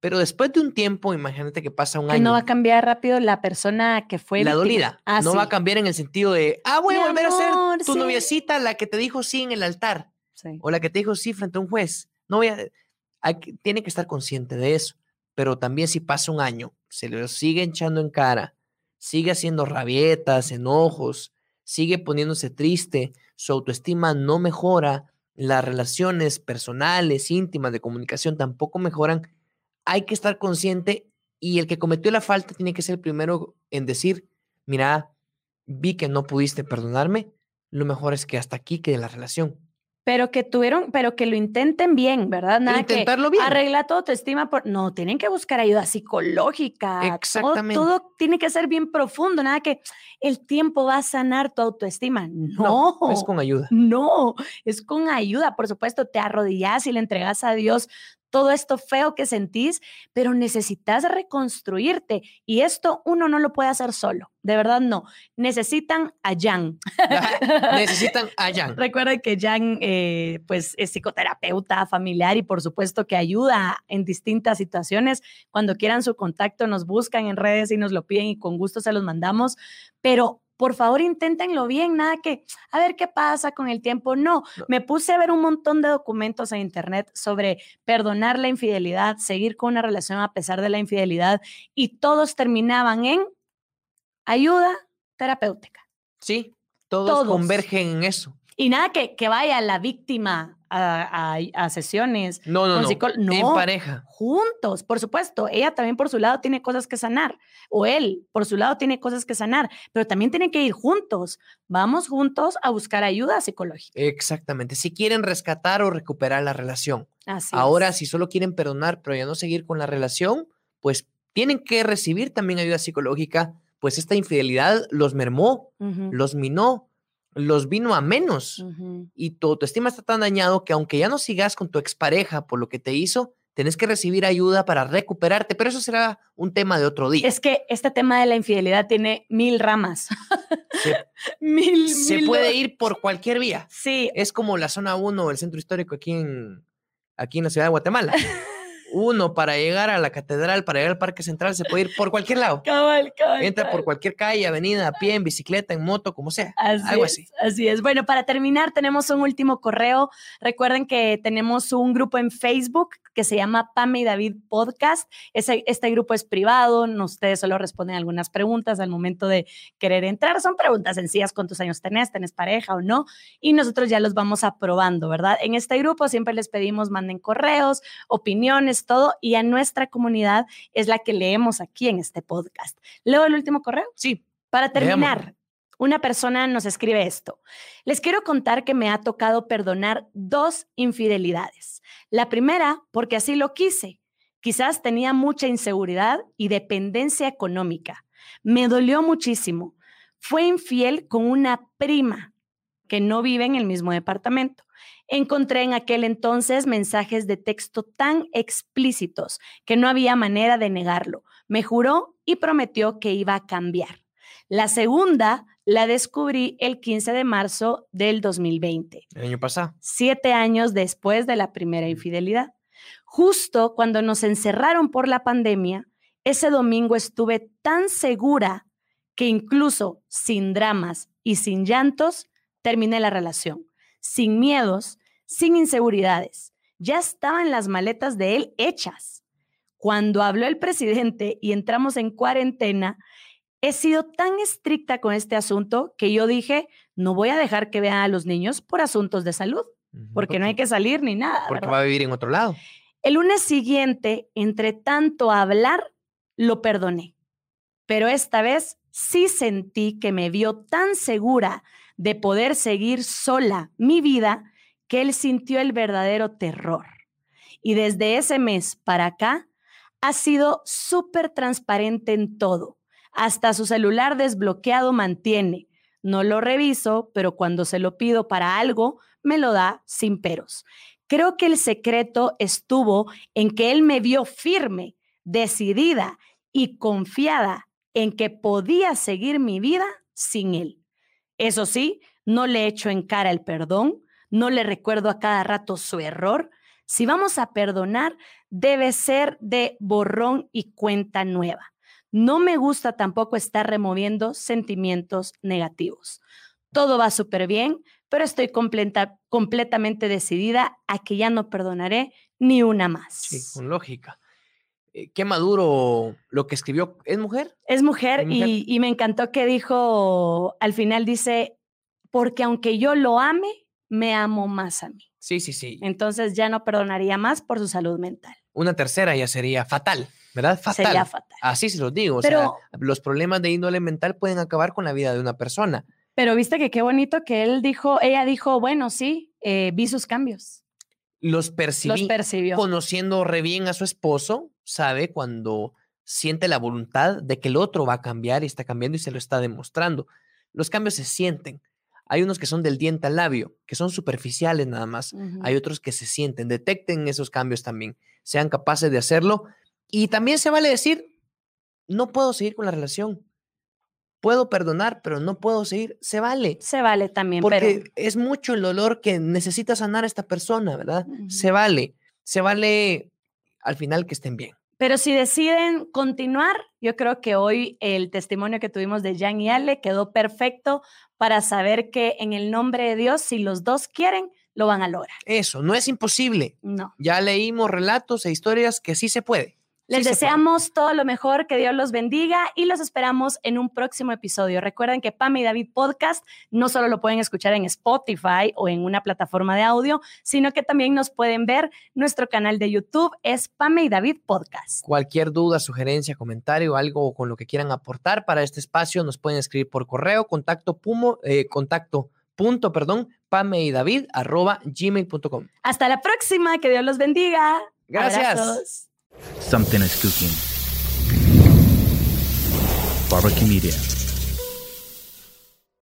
Pero después de un tiempo, imagínate que pasa un que año. No va a cambiar rápido la persona que fue. La dolida. Ah, no va a cambiar en el sentido de, ah, voy a volver a ser tu noviecita, la que te dijo sí en el altar. O la que te dijo sí frente a un juez. No voy a. tiene que estar consciente de eso. Pero también si pasa un año, se le sigue echando en cara, sigue haciendo rabietas, enojos, sigue poniéndose triste, su autoestima no mejora, las relaciones personales, íntimas, de comunicación tampoco mejoran, hay que estar consciente y el que cometió la falta tiene que ser el primero en decir, mira, vi que no pudiste perdonarme, lo mejor es que hasta aquí quede la relación. Pero que tuvieron, pero que lo intenten bien, ¿verdad? Nada Intentarlo bien. Arregla tu autoestima por, no, tienen que buscar ayuda psicológica. Exactamente. Todo, tiene que ser bien profundo, nada que el tiempo va a sanar tu autoestima. No, no es con ayuda. No, es con ayuda. Por supuesto, te arrodillas y le entregas a Dios todo esto feo que sentís, pero necesitas reconstruirte y esto uno no lo puede hacer solo, de verdad no. Necesitan a Jan. Necesitan a Jan. Recuerden que Jan eh, pues es psicoterapeuta familiar y por supuesto que ayuda en distintas situaciones. Cuando quieran su contacto nos buscan en redes y nos lo piden y con gusto se los mandamos, pero por favor inténtenlo bien, nada que a ver qué pasa con el tiempo. No, me puse a ver un montón de documentos en internet sobre perdonar la infidelidad, seguir con una relación a pesar de la infidelidad y todos terminaban en ayuda terapéutica. Sí, todos, convergen en eso. Y nada que, que vaya la víctima a, sesiones. No, no, no. En pareja. Juntos, por supuesto. Ella también por su lado tiene cosas que sanar. O él por su lado tiene cosas que sanar. Pero también tienen que ir juntos. Vamos juntos a buscar ayuda psicológica. Exactamente. Si quieren rescatar o recuperar la relación. Ahora, si solo quieren perdonar, pero ya no seguir con la relación, pues tienen que recibir también ayuda psicológica. Pues esta infidelidad los mermó, los minó, los vino a menos y tu autoestima está tan dañado que aunque ya no sigas con tu expareja por lo que te hizo, tenés que recibir ayuda para recuperarte, pero eso será un tema de otro día. Es que este tema de la infidelidad tiene mil ramas. Se, mil, se puede ir por cualquier vía. Sí. Es como la zona 1, el centro histórico aquí en, aquí en la ciudad de Guatemala. uno para llegar a la catedral, para llegar al Parque Central, se puede ir por cualquier lado. Cabal, cabal, Entra por cualquier calle, avenida, a pie, en bicicleta, en moto, como sea. algo así. Así es. Bueno, para terminar, tenemos un último correo. Recuerden que tenemos un grupo en Facebook que se llama Pame y David Podcast. Ese, este grupo es privado, ustedes solo responden algunas preguntas al momento de querer entrar. Son preguntas sencillas, ¿cuántos años tenés? ¿Tenés pareja o no? Y nosotros ya los vamos aprobando, ¿verdad? En este grupo siempre les pedimos, manden correos, opiniones, todo, y a nuestra comunidad es la que leemos aquí en este podcast. ¿Leo el último correo? Sí. Para terminar, una persona nos escribe esto. Les quiero contar que me ha tocado perdonar dos infidelidades. La primera, porque así lo quise. Quizás tenía mucha inseguridad y dependencia económica. Me dolió muchísimo. Fue infiel con una prima que no vive en el mismo departamento. Encontré en aquel entonces mensajes de texto tan explícitos que no había manera de negarlo. Me juró y prometió que iba a cambiar. La segunda la descubrí el 15 de marzo del 2020. El año pasado. Siete años después de la primera infidelidad. Justo cuando nos encerraron por la pandemia, ese domingo estuve tan segura que incluso sin dramas y sin llantos, terminé la relación. Sin miedos, sin inseguridades. Ya estaban las maletas de él hechas. Cuando habló el presidente y entramos en cuarentena, he sido tan estricta con este asunto que yo dije, no voy a dejar que vean a los niños por asuntos de salud, porque no hay que salir ni nada. Porque va a vivir en otro lado. El lunes siguiente, entre tanto hablar, lo perdoné. Pero esta vez sí sentí que me vio tan segura de poder seguir sola mi vida que él sintió el verdadero terror. Y desde ese mes para acá, ha sido súper transparente en todo hasta su celular desbloqueado mantiene. No lo reviso, pero cuando se lo pido para algo, me lo da sin peros. Creo que el secreto estuvo en que él me vio firme, decidida y confiada en que podía seguir mi vida sin él. Eso sí, no le echo en cara el perdón, no le recuerdo a cada rato su error. Si vamos a perdonar, debe ser de borrón y cuenta nueva. No me gusta tampoco estar removiendo sentimientos negativos. Todo va súper bien, pero estoy completamente decidida a que ya no perdonaré ni una más. Sí, con lógica. Eh, qué maduro lo que escribió. ¿Es mujer? Es mujer, Y, y me encantó que dijo, al final dice, porque aunque yo lo ame, me amo más a mí. Sí, sí, sí. Entonces ya no perdonaría más por su salud mental. Una tercera ya sería fatal. ¿verdad? Fatal. Sería fatal. Así se los digo. Pero, o sea, los problemas de índole mental pueden acabar con la vida de una persona. Pero viste que qué bonito que él dijo, ella dijo, bueno, sí, eh, vi sus cambios. Los percibí. Los percibió. Conociendo re bien a su esposo, sabe cuando siente la voluntad de que el otro va a cambiar y está cambiando y se lo está demostrando. Los cambios se sienten. Hay unos que son del diente al labio, que son superficiales nada más. Hay otros que se sienten. Detecten esos cambios también. Sean capaces de hacerlo. Y también se vale decir, no puedo seguir con la relación. Puedo perdonar, pero no puedo seguir. Se vale. Se vale también. Porque es mucho el dolor que necesita sanar esta persona, ¿verdad? Se vale. Se vale al final que estén bien. Pero si deciden continuar, yo creo que hoy el testimonio que tuvimos de Jan y Ale quedó perfecto para saber que en el nombre de Dios, si los dos quieren, lo van a lograr. Eso, no es imposible. No. Ya leímos relatos e historias que sí se puede. Les deseamos todo lo mejor, que Dios los bendiga y los esperamos en un próximo episodio. Recuerden que Pame y David Podcast no solo lo pueden escuchar en Spotify o en una plataforma de audio, sino que también nos pueden ver. Nuestro canal de YouTube es Pame y David Podcast. Cualquier duda, sugerencia, comentario, algo con lo que quieran aportar para este espacio, nos pueden escribir por correo, contacto, pumo, eh, contacto punto, perdón, pame y David arroba gmail.com. Hasta la próxima, que Dios los bendiga. Gracias. Something is cooking. Barbecue Media.